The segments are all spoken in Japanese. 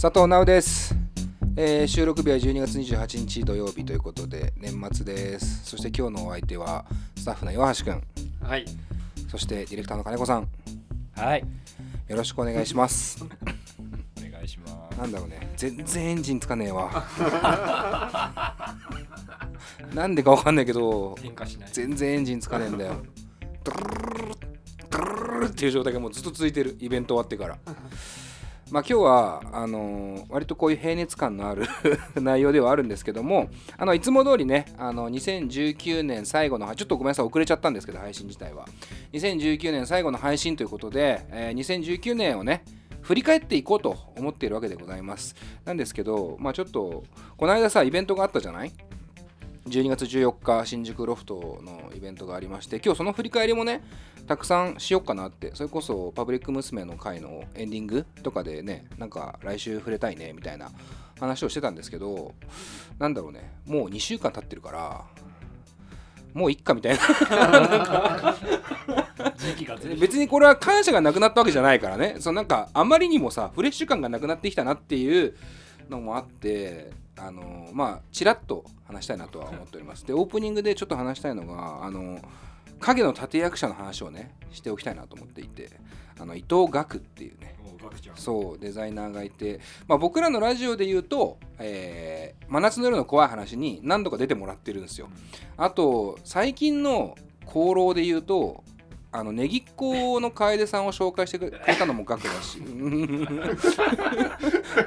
佐藤直です、えー収録日は12月28日土曜日ということで年末ですそして今日のお相手はスタッフの岩橋くんはい。そしてディレクターの金子さんはい。よろしくお願いしますお願いします。なんだろうね全然エンジンつかねえわ なんでかわかんないけど変化しない。全然エンジンつかねえんだよ ドゥルルルルルドゥルルルルっていう状態がもうずっと続いてるイベント終わってからまあ今日はあのー割とこういう平熱感のある 内容ではあるんですけどもあのいつも通りねあの2019年最後のちょっとごめんなさい遅れちゃったんですけど配信自体は。2019年最後の配信ということで、えー2019年をね振り返っていこうと思っているわけでございます。なんですけどまあちょっとこの間さイベントがあったじゃない？12月14日新宿ロフトのイベントがありまして今日その振り返りもねたくさんしよっかなってそれこそパブリック娘の回のエンディングとかでねなんか来週触れたいねみたいな話をしてたんですけどなんだろうねもう2週間経ってるからもういっかみたいな。別にこれは感謝がなくなったわけじゃないからね。そのなんかあまりにもさフレッシュ感がなくなってきたなっていうのもあってあのまあちらっと話したいなとは思っております。でオープニングでちょっと話したいのがあの影の立役者の話をねしておきたいなと思っていてあの伊藤岳っていうね。そうデザイナーがいて、まあ、僕らのラジオで言うと、えー真夏の夜の怖い話」に何度か出てもらってるんですよ。あと最近の功労で言うとあのネギっ子の楓さんを紹介してくれたのもガクだし。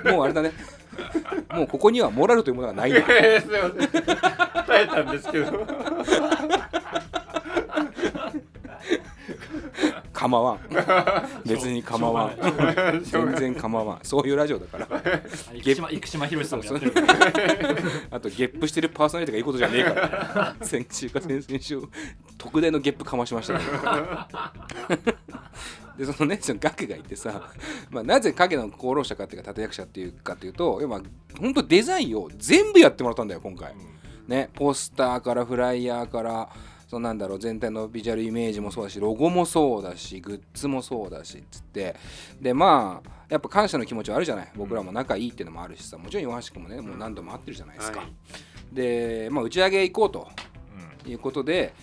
もうあれだね もうここにはモラルというものがないんだえー、すいません。耐えたんですけど。構わん。別に構わん。全然構わん。そういうラジオだから。生島生島ひろしさんもやってる。あとゲップしてるパーソナリティがいいことじゃねえから。先週か先々週特大のゲップかましましたでそのねその額がいてさ、まあ、なぜ影の功労者かっていうか立役者っていうかっていうといやまあ本当デザインを全部やってもらったんだよ今回、ねポスターからフライヤーからそのなんだろう全体のビジュアルイメージもそうだしロゴもそうだしグッズもそうだしっつって。でまあやっぱ感謝の気持ちはあるじゃない。僕らも仲いいっていうのもあるしさ。もちろん岩橋君もねもう何度も会ってるじゃないですか、はい。で、まあ、打ち上げ行こうということで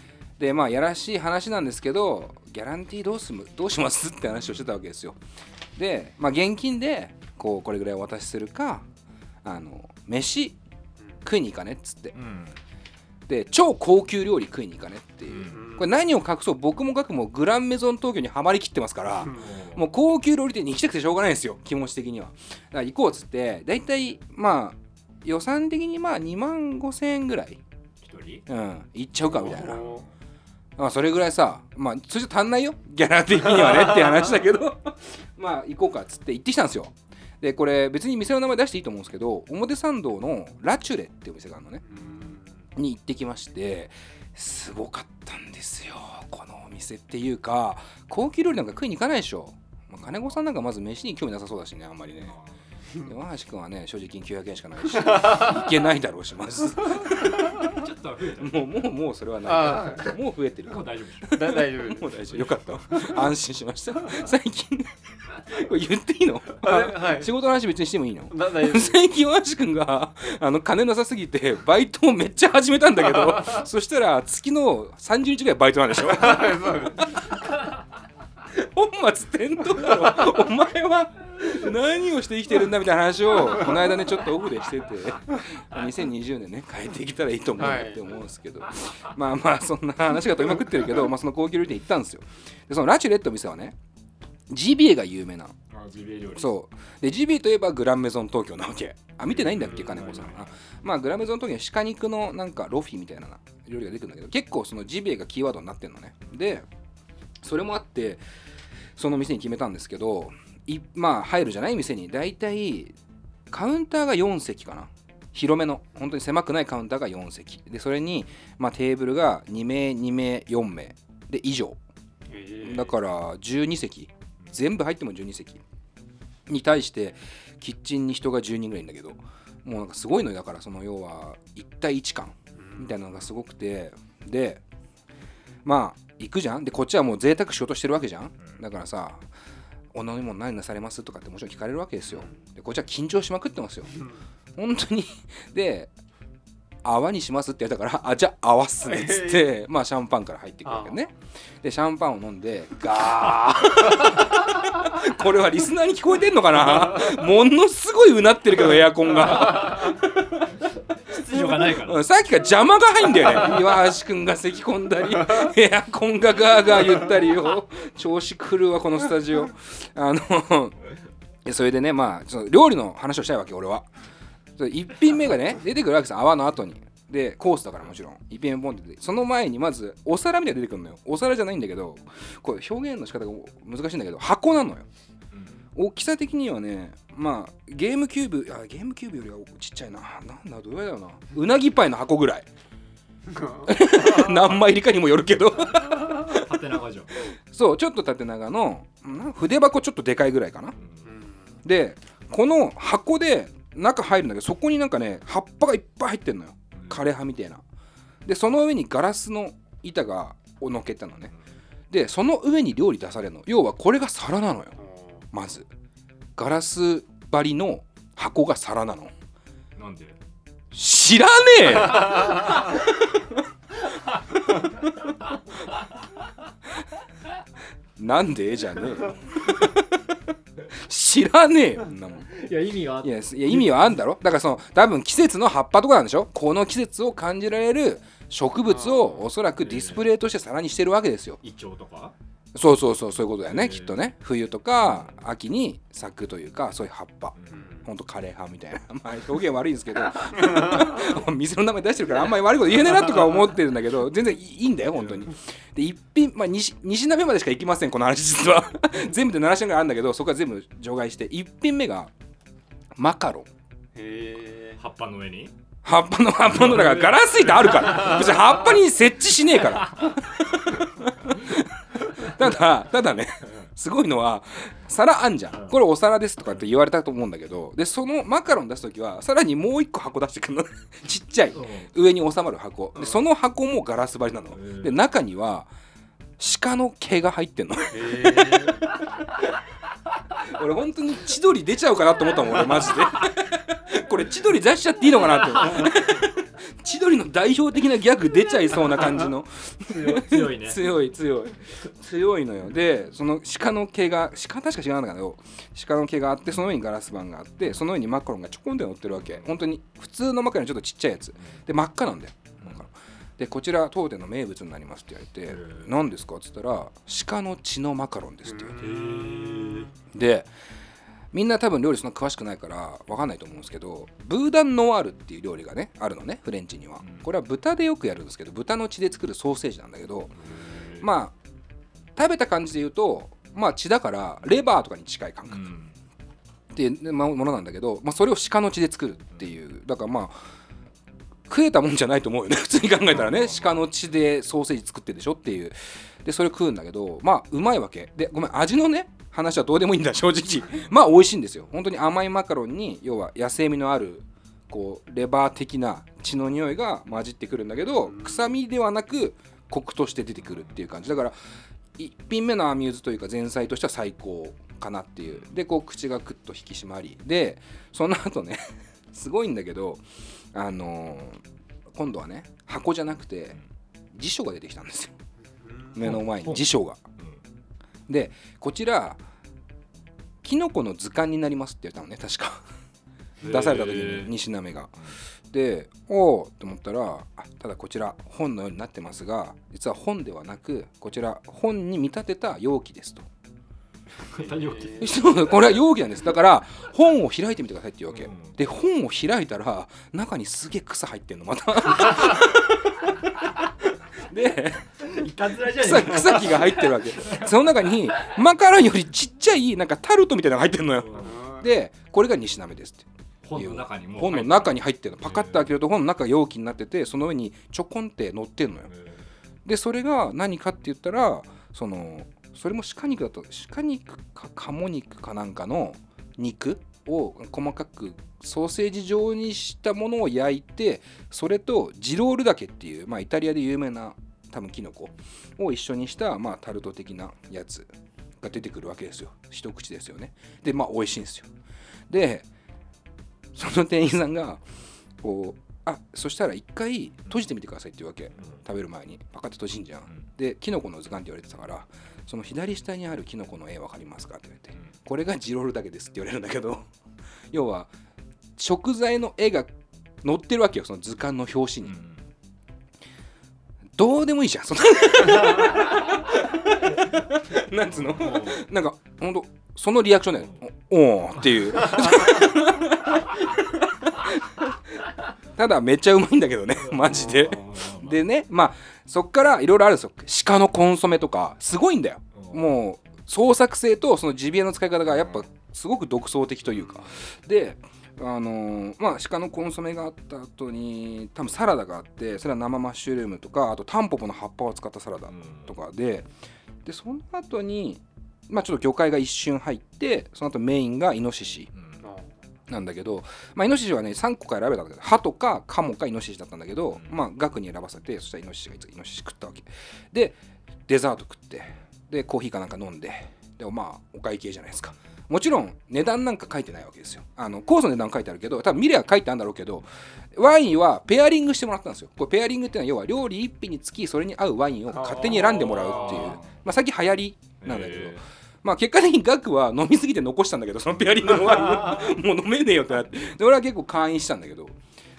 でまあやらしい話なんですけどギャランティーどうすむどうしますって話をしてたわけですよ。で、まあ、現金でこうこれぐらいお渡しするかあの飯食いに行かねっつって。うん。で超高級料理食いに行かねっていう、うん。これ何を隠そう僕も学もグランメゾン東京にはまりきってますから、もう高級料理店に行きたくてしょうがないんですよ気持ち的には。だから行こうっつって大体まあ予算的にまあ2万5千円ぐらい。一人？うん。行っちゃうかみたいな。おまあそれぐらいさまあそれじゃ足んないよ。ギャラ的にはねって話だけど。まあ行こうかっつって行ってきたんですよ。でこれ別に店の名前出していいと思うんですけど表参道のラチュレっていうお店があるのね。ーに行ってきましてすごかったんですよ。このお店っていうか高級料理なんか食いに行かないでしょ、まあ、金子さんなんかまず飯に興味なさそうだしねあんまりね山橋君はね所持金900円しかないし行けないだろうしまず。ちょっとは増えた。もうもうもうそれはない。あもう増えてるもう大丈夫大丈夫もう大丈夫。よかった。わ安心しました。最近これ言っていいの？あはい。仕事の話別にしてもいいの？最近山橋君があの金なさすぎてバイトをめっちゃ始めたんだけど そしたら月の30日ぐらいバイトなんでしょ？本末転倒だろ。お前は 何をして生きてるんだみたいな話をこの間ねちょっとオフでしてて2020年ね変えていけたらいいと思うなって思うんですけど、まあまあそんな話が取りまくってるけど、まあ、その高級料理店行ったんですよ。でそのラチュレットの店はねジビエが有名なの。あジビエ料理。そう。でジビエといえばグランメゾン東京なわけ。あ見てないんだっけ金子さんあまあグランメゾン東京に鹿肉のなんかロフィみたいな料理が出てくるんだけど結構そのジビエがキーワードになってるのね。でそれもあってその店に決めたんですけどいまあ入るじゃない店に。大体カウンターが4席かな。広めの本当に狭くないカウンターが4席。でそれに、まあ、テーブルが2名2名4名。で以上。え。ーだから12席。全部入っても12席。に対してキッチンに人が10人ぐらいいるんだけど。もうなんかすごいのよ。だからその要は1対1感。みたいなのがすごくて。でまあ行くじゃん。でこっちはもう贅沢しようとしてるわけじゃん。だからさお飲み物何なされますとかってもちろん聞かれるわけですよ。でこっちは緊張しまくってますよ。本当に。で泡にしますって言われたからあじゃあ泡っすね。っつって、まあシャンパンから入っていくわけね。でシャンパンを飲んでガー。これはリスナーに聞こえてんのかな？ものすごいうなってるけどエアコンが秩序がないから。うんさっきから邪魔が入んだよね。岩橋君が咳込んだり エアコンがガーガー言ったりよ調子狂うわこのスタジオ。あのでそれでねまあその料理の話をしたいわけ俺は。それ一品目がね出てくるわけさ泡の後に。でコースだからもちろん。一品目ポンってその前にまずお皿みたいなの出てくるのよ。お皿じゃないんだけどこれ表現の仕方が難しいんだけど箱なのよ大きさ的にはねまあゲームキューブあゲームキューブよりはちっちゃいな。なんだどれだろうな。うなぎパイの箱ぐらい。何枚入りかにもよるけど。縦長城そうちょっと縦長のな筆箱ちょっとでかいぐらいかな。でこの箱で中入るんだけどそこになんかね葉っぱがいっぱい入ってんのよ。枯葉みたいな。でその上にガラスの板がを乗っけたのね。でその上に料理出されるの。要はこれが皿なのよまず。ガラス張りの箱が皿なの。なんで？知らねえ！なんで？じゃねえ。よ知らねえよそんなもん。いや意味があっいやいや意味はあんだろ？だからその多分季節の葉っぱとかなんでしょ？この季節を感じられる植物をおそらくディスプレイとして皿にしてるわけですよ。イチョウとか？そうそうそうそういうことだよねきっとね。冬とか秋に咲くというかそういう葉っぱ。ほんと枯葉みたいな。まあ表現悪いんですけど。店の名前出してるからあんまり悪いこと言えねえなとか思ってるんだけど全然いいんだよ本当に。で一品まあ西西鍋までしか行きませんこの話実は。全部で7品ぐらいあるんだけどそこは全部除外して一品目がマカロン。へ葉っぱの上に？葉っぱの葉っぱのだからガラス板あるから。別に葉っぱに設置しねえから ただただねすごいのは皿あんじゃん。これお皿ですとかって言われたと思うんだけどでそのマカロン出す時はさらにもう一個箱出してくるの。ちっちゃい。上に収まる箱。でその箱もガラス張りなの。うん。で中には鹿の毛が入ってんの。え 俺本当に千鳥出ちゃうかなと思ったもん俺マジで。これ千鳥出しちゃっていいのかなって 千鳥の代表的なギャグ出ちゃいそうな感じの。強いね。強い強い。強いのよ。でその鹿の毛が鹿確か違うんだけど鹿の毛があってその上にガラス板があってその上にマカロンがちょこんって乗ってるわけ。本当に普通のマカロンちょっとちっちゃいやつ。で真っ赤なんだよでこちら当店の名物になりますって言われて何ですかっつったら鹿の血のマカロンですって言われて。でみんな多分料理そんな詳しくないから分かんないと思うんですけどブーダンノワールっていう料理がねあるのねフレンチには。うん。これは豚でよくやるんですけど豚の血で作るソーセージなんだけどまあ食べた感じで言うとまあ血だからレバーとかに近い感覚。うん。っていうまものなんだけど、まあ、それを鹿の血で作るっていう。だからまあ食えたもんじゃないと思うよね。普通に考えたらね。鹿の血でソーセージ作ってるでしょっていう。でそれ食うんだけどまあうまいわけ。でごめん味のね話はどうでもいいんだ正直。まあ美味しいんですよ。本当に甘いマカロンに要は野生味のあるこうレバー的な血の匂いが混じってくるんだけど臭みではなくコクとして出てくるっていう感じ。だから1品目のアミューズというか前菜としては最高かなっていう。でこう口がクッと引き締まり。でその後ね すごいんだけどあのー今度はね箱じゃなくて辞書が出てきたんですよ。目の前に辞書が。でこちらキノコの図鑑になりますって言ったのね確か。出された時に2品目が。でおおって思ったらあただこちら本のようになってますが実は本ではなくこちら本に見立てた容器ですと。そうこれは容器なんです。だから本を開いてみてくださいっていうわけ、うん。で本を開いたら中にすげえ草入ってんのまた。で草ね草木が入ってるわけ。その中にマカロンよりちっちゃいなんかタルトみたいなのが入ってるのよ。でこれが2品目ですって。本の中にも本の中に入ってるの。パカッと開けると本の中が容器になっててその上にちょこんって乗ってんのよ。でそれが何かって言ったらそのそれも鹿肉だと鹿肉か鴨肉かなんかの肉。を細かくソーセージ状にしたものを焼いてそれとジロールダケっていう、まあ、イタリアで有名な多分キノコを一緒にした、まあ、タルト的なやつが出てくるわけですよ。一口ですよね。でまあ美味しいんですよ。でその店員さんがこうあそしたら一回閉じてみてくださいって言うわけ。食べる前に。パカッと閉じんじゃん、でキノコの図鑑って言われてたからその左下にあるキノコの絵分かりますかって言われてこれがジロールだけですって言われるんだけど 要は食材の絵が載ってるわけよその図鑑の表紙に、どうでもいいじゃんそんな なんつうの？なんかほんとそのリアクションだよおおーっていう ただめっちゃうまいんだけどねマジで。でねまあそっからいろいろあるんですよ。鹿のコンソメとかすごいんだよ。もう創作性とそのジビエの使い方がやっぱすごく独創的というか。であのーまあ鹿のコンソメがあった後に多分サラダがあってそれは生マッシュルームとかあとタンポポの葉っぱを使ったサラダとかで。でその後にまあちょっと魚介が一瞬入ってその後メインがイノシシなんだけど、まあ、イノシシはね3個から選べたんだけどハトかカモかイノシシだったんだけど、まあ額に選ばせてそしたらイノシシがイノシシ食ったわけ。でデザート食ってでコーヒーかなんか飲んででまあお会計じゃないですか。もちろん値段なんか書いてないわけですよ。あのコースの値段書いてあるけど多分見れば書いてあるんだろうけどワインはペアリングしてもらったんですよ。これペアリングっていうのは要は料理一品につきそれに合うワインを勝手に選んでもらうっていう。まあ最近流行りなんだけど、まあ結果的にガクは飲みすぎて残したんだけどそのペアリングのワインをもう飲めねえよってなって。で俺は結構会員したんだけど。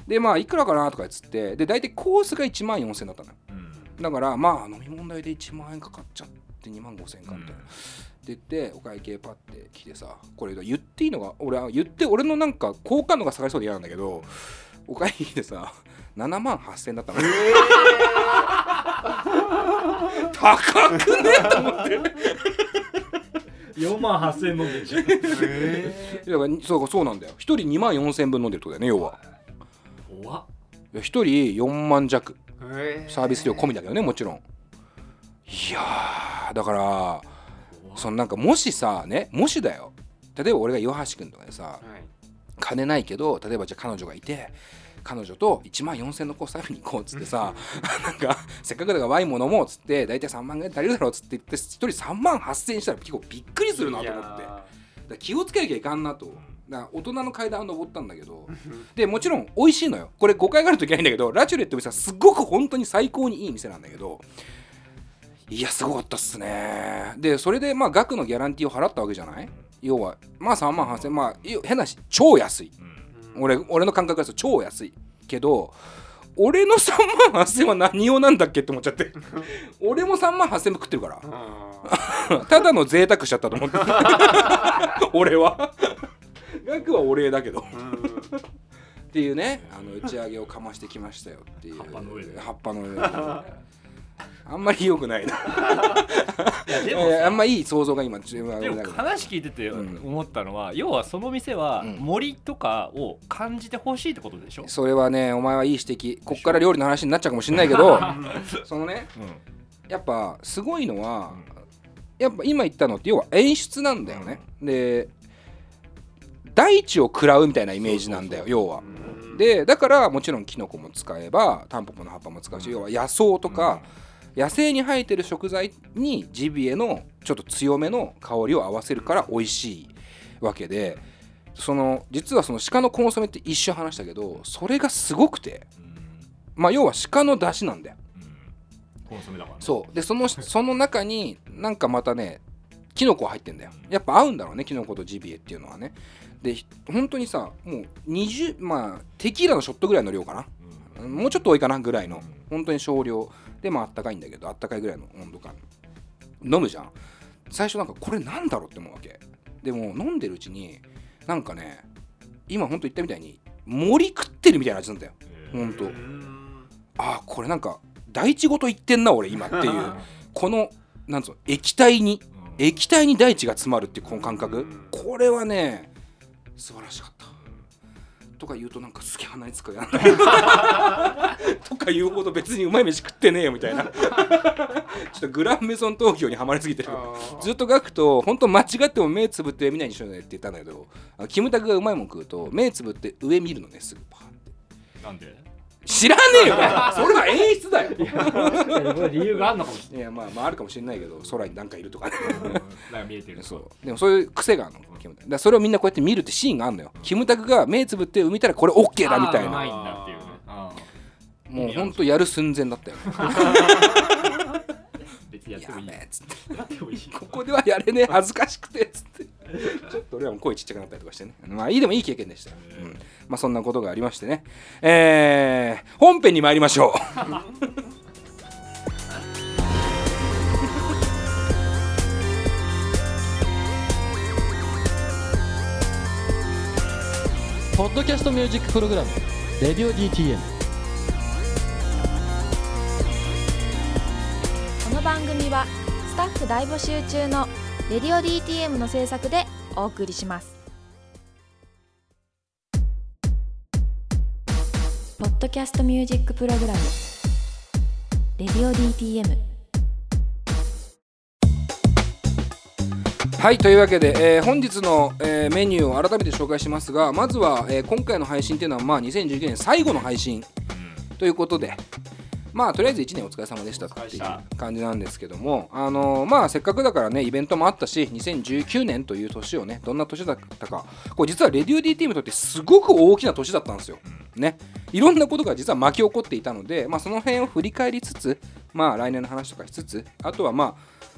でまあいくらかなとかっつって。で大体コースが1万4000円だったのよ。だからまあ飲み物代で1万円かかっちゃって2万5000円かみたいな、って言ってお会計パッて来てさこれ言っていいのが俺は言って俺のなんか好感度が下がりそうで嫌なんだけどお会計来てさ7万8000円だったの、高くねと思って4万8000円飲んでるじゃん。だからそうそうなんだよ。1人2万4000分飲んでるってことだよね要は。怖っ。いや1人4万弱。へサービス料込みだけどねもちろん。いやーだからそのなんかもしさねもしだよ。例えば俺が岩橋君とかでさはい。金ないけど例えばじゃあ彼女がいて彼女と1万4000のコース食べに行こうっつってさ なんかせっかくだからワインも飲もうっつって大体3万ぐらい足りるだろうっつって言って1人3万8000円したら結構びっくりするなと思って。気をつけなきゃいかんなと。大人の階段を登ったんだけどでもちろん美味しいのよ。これ誤解があるといけないんだけどラチュレって店はすっごく本当に最高にいい店なんだけどいやすごかったっすね。でそれでまあ額のギャランティーを払ったわけじゃない？要はまあ3万8000まあい変なし超安い俺俺の感覚からすると超安い。けど俺の3万8000は何用なんだっけって思っちゃって。俺も3万8000分食ってるから。あ ただの贅沢しちゃったと思って。俺は。額はお礼だけど。っていうねあの打ち上げをかましてきましたよっていう。葉っぱの上で。葉っぱの上であんまり良くないな。いやでもあんまいい想像が今自分はでも話聞いててうん。思ったのは、要はその店はうん。森とかを感じてほしいってことでしょ、それはねお前はいい指摘。こっから料理の話になっちゃうかもしれないけどそのねやっぱすごいのはやっぱ今言ったのって要は演出なんだよね、で大地を食らうみたいなイメージなんだよ要は。でだからもちろんキノコも使えばタンポポの葉っぱも使うし、要は野草とか、野生に生えてる食材にジビエのちょっと強めの香りを合わせるから美味しいわけでその実はその鹿のコンソメって一瞬話したけどそれがすごくてまあ要は鹿の出汁なんだよ。コンソメだからね。そう。でそのその中になんかまたねキノコ入ってんだよ。やっぱ合うんだろうねキノコとジビエっていうのはね。でひ本当にさもう20まあテキーラのショットぐらいの量かなもうちょっと多いかなぐらいの本当に少量。でもあったかいんだけどあったかいぐらいの温度感。飲むじゃん。最初なんかこれなんだろうって思うわけ。でも飲んでるうちになんかね今本当言ったみたいに森食ってるみたいな味なんだよ。本当うんあーこれなんか大地ごと言ってんな俺今っていう。このなんつうの液体に液体に大地が詰まるっていうこの感覚。これはね素晴らしかったとか言うとなんかすげえ鼻につくやん。とか言うほど別にうまい飯食ってねえよみたいな。ちょっとグランメゾン東京にはまりすぎてる。ずっとガクと本当間違っても目つぶって上見ないにしようねって言ったんだけどキムタクがうまいもん食うと目つぶって上見るのねすぐパーって。なんで？知らねえよ。それは演出だよ。理由があるのかもしい。やまあまああるかもしれないけど空に何かいるとかね。れない。なんか見えてる。そう。でもそういう癖があるのキムタクだそれをみんなこうやって見るってシーンがあるのよ。キムタクが目つぶって海見たらこれ OK だみたいな。あーうまいんだっていうね。あもうほんとやる寸前だったよ。ね やってもいい。やべえっつって。やってもいい。ここではやれねえ恥ずかしくてっつって。ちょっと俺らも声ちっちゃくなったりとかしてね。まあいいでもいい経験でしたよ、うん、まあそんなことがありましてね。えー、本編に参りましょう。ポッドキャストミュージックプログラム「レディオ DTM」番組はスタッフ大募集中の「レディオ DTM」の制作でお送りします。ポッドキャストミュージックプログラム「レディオ DTM」はいというわけで、えー本日の、えーメニューを改めて紹介しますがまずは、えー今回の配信っていうのは、まあ、2019年最後の配信ということでまあとりあえず1年お疲れ様でしたっていう感じなんですけどもあのまあせっかくだからねイベントもあったし2019年という年をねどんな年だったかこれ実はレディオ DT にとってすごく大きな年だったんですよ。ね、いろんなことが実は巻き起こっていたので、まあ、その辺を振り返りつつ、まあ、来年の話とかしつつあとはま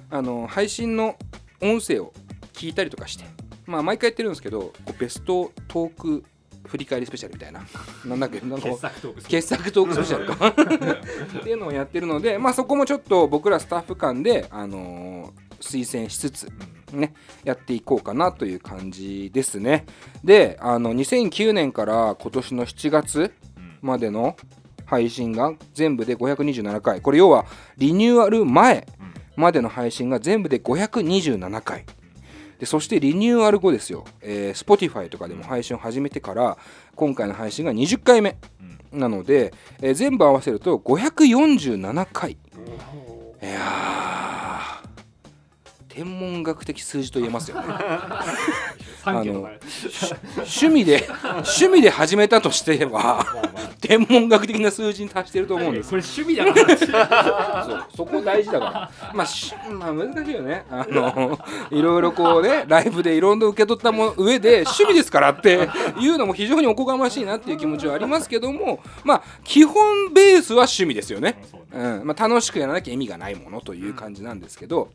ああの配信の音声を聞いたりとかして、まあ、毎回やってるんですけどこうベストトーク振り返りスペシャルみたいな。なんだっけ？なんか傑作トーク。傑作トークスペシャルか。っていうのをやってるので、まあ、そこもちょっと僕らスタッフ間で、あのー推薦しつつ、ね、やっていこうかなという感じですね。であの2009年から今年の7月までの配信が全部で527回。これ要はリニューアル前までの配信が全部で527回でそしてリニューアル後ですよ、えー Spotify とかでも配信を始めてから今回の配信が20回目なので、えー全部合わせると547回。いやー天文学的数字と言えますよね。三件の前趣味で趣味で始めたとしては天文学的な数字に達してると思うんです。これ趣味だから。そうそこ大事だから。まあしまあ難しいよね。あのいろいろこうねライブでいろんな受け取ったも上で趣味ですからっていうのも非常におこがましいなっていう気持ちはありますけどもまあ基本ベースは趣味ですよね、うんまあ、楽しくやらなきゃ意味がないものという感じなんですけど、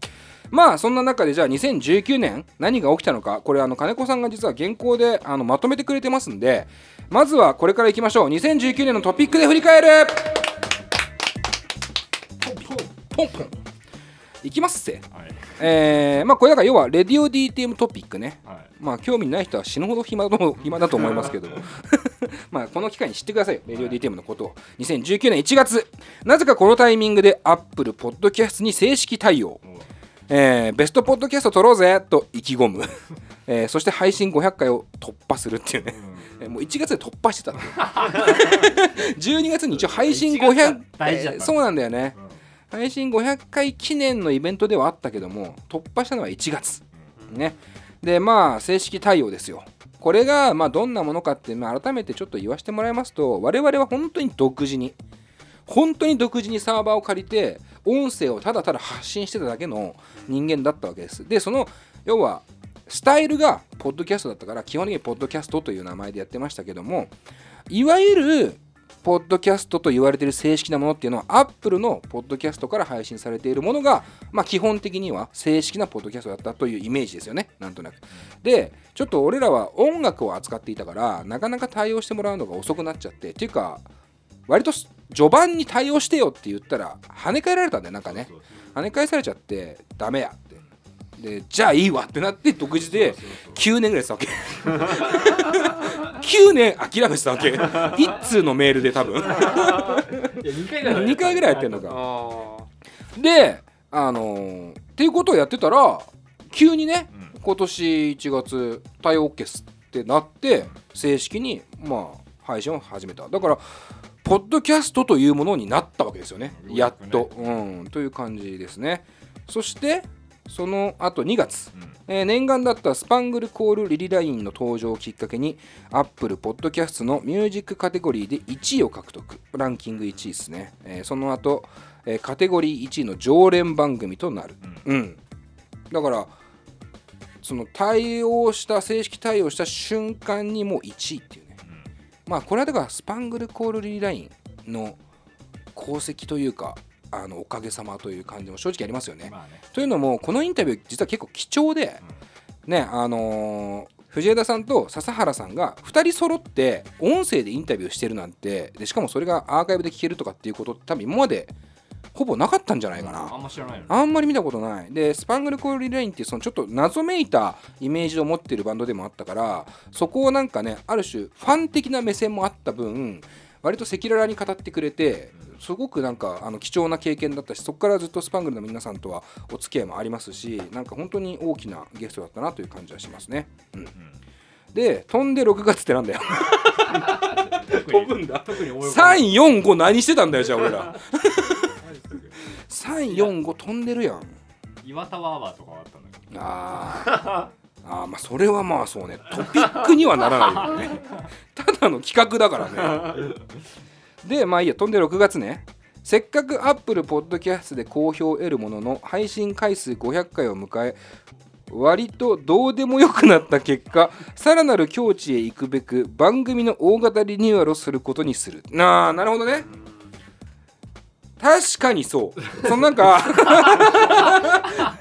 まあそんな中でじゃあ2019年何が起きたのか。これあの金子さんが実は原稿であのまとめてくれてますんでまずはこれからいきましょう。2019年のトピックで振り返る。ポンポン。いきますせはい。えー、まあこれだから要はレディオ DTM トピックね。はい。まあ興味ない人は死ぬほど暇だと 暇だと思いますけど まあこの機会に知ってくださいよ。レディオ DTM のことを。2019年1月。なぜかこのタイミングで Apple Podcast に正式対応えーベストポッドキャスト撮ろうぜと意気込む、えーそして配信500回を突破するっていうね、えーもう1月で突破してたんだよ12月に一応配信500大事だった。そうなんだよね、配信500回記念のイベントではあったけども突破したのは1月。ね。でまあ正式対応ですよ。これがまあどんなものかって、まあ、改めてちょっと言わせてもらいますと我々は本当に独自に本当に独自にサーバーを借りて音声をただただ発信してただけの人間だったわけです。でその要はスタイルがポッドキャストだったから基本的にポッドキャストという名前でやってましたけどもいわゆるポッドキャストと言われている正式なものっていうのは Apple のポッドキャストから配信されているものが、まあ、基本的には正式なポッドキャストだったというイメージですよね。なんとなく。でちょっと俺らは音楽を扱っていたからなかなか対応してもらうのが遅くなっちゃってっていうか割と序盤に対応してよって言ったら跳ね返られたんだよなんかね。跳ね返されちゃってダメやって。でじゃあいいわってなって独自で9年ぐらいしたわけ。9年諦めてたわけ。一通のメールで多分。いや2回ぐらい2回ぐらいやってんのか。あであのーっていうことをやってたら急にね今年1月対応 OK っすってなって正式にまあ配信を始めた。だからポッドキャストというものになったわけですよね。やっと、うん、という感じですね。そしてその後2月、うん。えー念願だったスパングルコールリリラインの登場をきっかけに Apple Podcast のミュージックカテゴリーで1位を獲得。ランキング1位ですね、えーその後、えーカテゴリー1位の常連番組となる、うん。だからその対応した正式対応した瞬間にもう1位っていう。ね、まあこれはだからスパングルコールリリラインの功績というかあのおかげさまという感じも正直ありますよね、まあね。というのもこのインタビュー実は結構貴重で、ねあのー藤枝さんと笹原さんが2人揃って音声でインタビューしてるなんてでしかもそれがアーカイブで聞けるとかっていうことって多分今までほぼなかったんじゃないかな、あんま知らないよね。あんまり見たことない。でスパングルコールリラインっていうそのちょっと謎めいたイメージを持ってるバンドでもあったからそこをなんかねある種ファン的な目線もあった分割と赤裸々に語ってくれてすごくなんかあの貴重な経験だったしそこからずっとスパングルの皆さんとはお付き合いもありますしなんか本当に大きなゲストだったなという感じはしますね、うん。で飛んで6月ってなんだよ。飛ぶんだ。特に泳345何してたんだよじゃあ俺ら 345飛んでるやん。岩田ワーワーとかはあったんだけど。あー。あーまあそれはまあそうね。トピックにはならないよね。ただの企画だからね。でまあいいや飛んで6月ね。せっかく Apple Podcast で好評を得るものの配信回数500回を迎え割とどうでもよくなった結果さらなる境地へ行くべく番組の大型リニューアルをすることにする。なあなるほどね確かにそう。そのなんか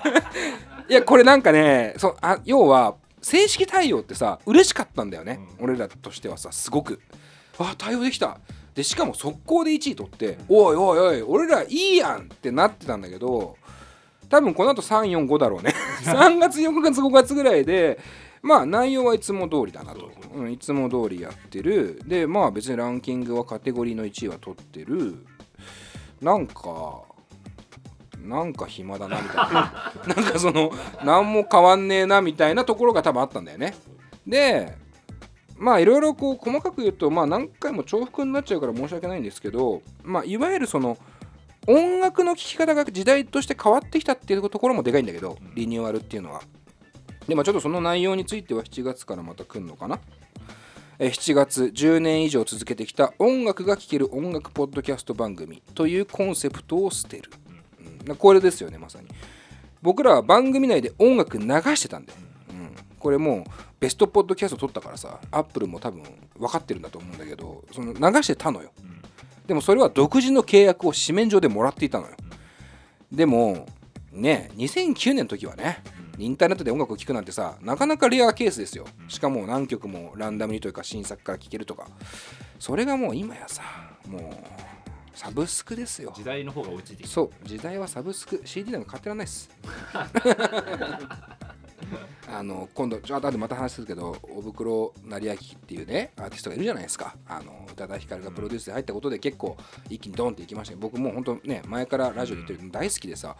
いやこれなんかねそあ要は正式対応ってさ嬉しかったんだよね、俺らとしてはさすごく。あ対応できた。でしかも速攻で1位取って、おいおいおい俺らいいやんってなってたんだけど多分この後345だろうね。3月4月5月ぐらいでまあ内容はいつも通りだなと。うん、いつも通りやってる。でまあ別にランキングはカテゴリーの1位は取ってるなんかなんか暇だなみたいな。なんかその何も変わんねえなみたいなところが多分あったんだよね。でまあいろいろこう細かく言うとまあ何回も重複になっちゃうから申し訳ないんですけどまあいわゆるその音楽の聴き方が時代として変わってきたっていうところもでかいんだけどリニューアルっていうのは。でまちょっとその内容については7月からまた来るのかな。7月10年以上続けてきた音楽が聴ける音楽ポッドキャスト番組というコンセプトを捨てる、うん、これですよねまさに。僕らは番組内で音楽流してたんで、うん、これもうベストポッドキャスト撮ったからさアップルも多分分かってるんだと思うんだけどその流してたのよ、でもそれは独自の契約を紙面上でもらっていたのよ、でもね2009年の時はね、インターネットで音楽を聴くなんてさなかなかレアケースですよ。しかも何曲もランダムにというか新作から聴けるとか。それがもう今やさもうサブスクですよ。時代の方が落ちてきてそう時代はサブスク。CD なんか買ってらんないっす。あの今度ちょっと後でまた話するけどおぶくろ成明っていうねアーティストがいるじゃないですか。あの宇多田ヒカルがプロデュースで入ったことで結構一気にドンっていきましたけど僕もう本当ね前からラジオで言ってるの大好きでさ。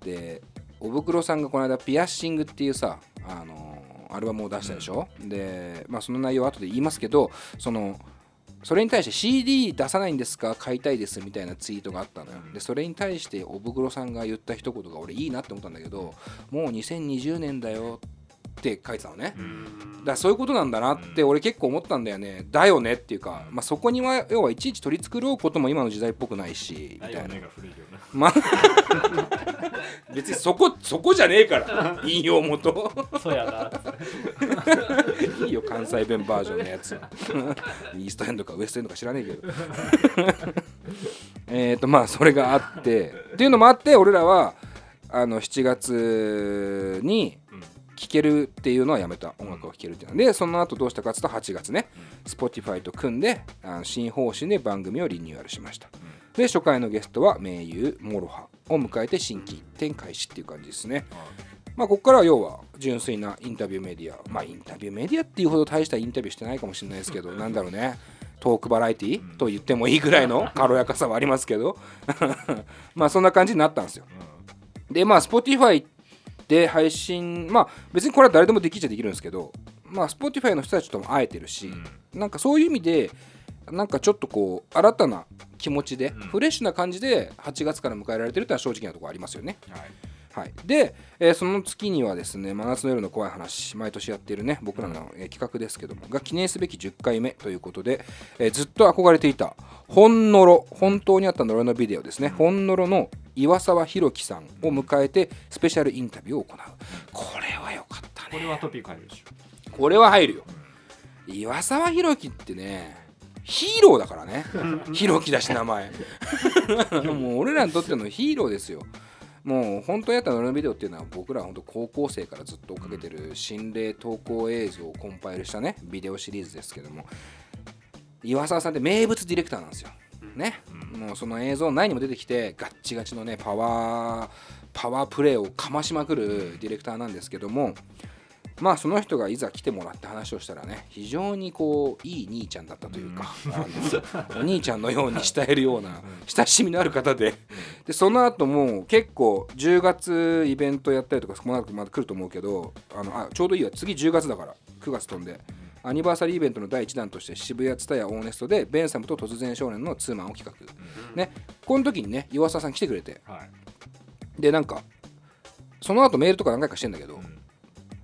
でおぶくろさんがこの間ピアッシングっていうさあのアルバムを出したでしょ、でまあその内容は後で言いますけどそのそれに対して CD 出さないんですか？買いたいですみたいなツイートがあったのよ。でそれに対しておぶくろさんが言った一言が俺いいなって思ったんだけどもう2020年だよって書いてたのね。だからそういうことなんだなって俺結構思ったんだよね。だよねっていうか、まあ、そこには要はいちいち取り繕うことも今の時代っぽくないしみたいな。まあ 別にそこそこじゃねえから 引用元。そうやな。いいよ関西弁バージョンのやつ。イーストエンドかウエストエンドか知らねえけど。えっとまあそれがあって。っていうのもあって俺らはあの7月に聴けるっていうのはやめた。音楽を聴けるっていうのでその後どうしたかっていうと8月ね Spotify と組んであの新方針で番組をリニューアルしました。で初回のゲストは盟友 MOROHA を迎えて心機一転開始っていう感じですね。まあここからは要は純粋なインタビューメディア。まあインタビューメディアっていうほど大したインタビューしてないかもしれないですけどなんだろうね。トークバラエティと言ってもいいぐらいの 軽やかさはありますけど。まあそんな感じになったんですよ。でまあ Spotify で配信まあ別にこれは誰でもできちゃできるんですけどまあ Spotify の人たちとも会えてるし、なんかそういう意味でなんかちょっとこう新たな気持ちで、フレッシュな感じで8月から迎えられてるってのは正直なところありますよね。はいはい、で、えーその月にはですね「真夏の夜の怖い話」毎年やっているね僕らの、えー企画ですけどもが記念すべき10回目ということで、えーずっと憧れていた本のろ本当にあった呪いのビデオですね、本のろの岩沢宏樹さんを迎えてスペシャルインタビューを行う。これは良かったね。これはトピック入るでしょ。これは入るよ。岩沢宏樹ってねヒーローだからね。宏樹だし名前。もう俺らにとってのヒーローですよもう本当にやったのビデオっていうのは僕ら本当高校生からずっと追っかけてる心霊投稿映像をコンパイルしたねビデオシリーズですけども岩沢さんって名物ディレクターなんですよ。ね、もうその映像内にも出てきてガッチガチのねパワーパワープレーをかましまくるディレクターなんですけどもまあその人がいざ来てもらって話をしたらね非常にこういい兄ちゃんだったというか、あのお兄ちゃんのように慕えるような親しみのある方で。でその後も結構10月イベントやったりとかこの後まだ来ると思うけどあのあちょうどいいわ。次10月だから9月飛んで。アニバーサリーイベントの第1弾として渋谷ツタヤオーネストでベンサムと突然少年のツーマンを企画、ねこの時にね岩沢さん来てくれて。はい。でなんかその後メールとか何回かしてんだけど、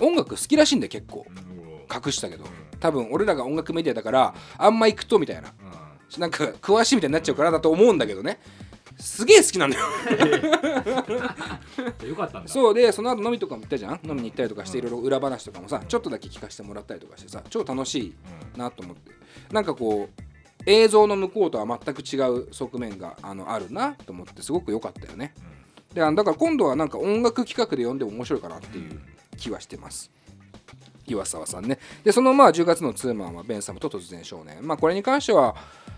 音楽好きらしいんだよ結構。隠したけど。多分俺らが音楽メディアだからあんま行くとみたいな。なんか詳しいみたいになっちゃうからだと思うんだけどね。すげえ好きなんだよ。よかったんだ。そうでその後飲みとかも行ったじゃん？飲みに行ったりとかしていろいろ裏話とかもさちょっとだけ聞かせてもらったりとかしてさ超楽しいなと思って。なんかこう映像の向こうとは全く違う側面があのあるなと思ってすごく良かったよね。でだから今度はなんか音楽企画で呼んでも面白いかなっていう気はしてます。岩沢さんね。でそのまあ10月のツーマンはベンサムと突然少年。まあこれに関しては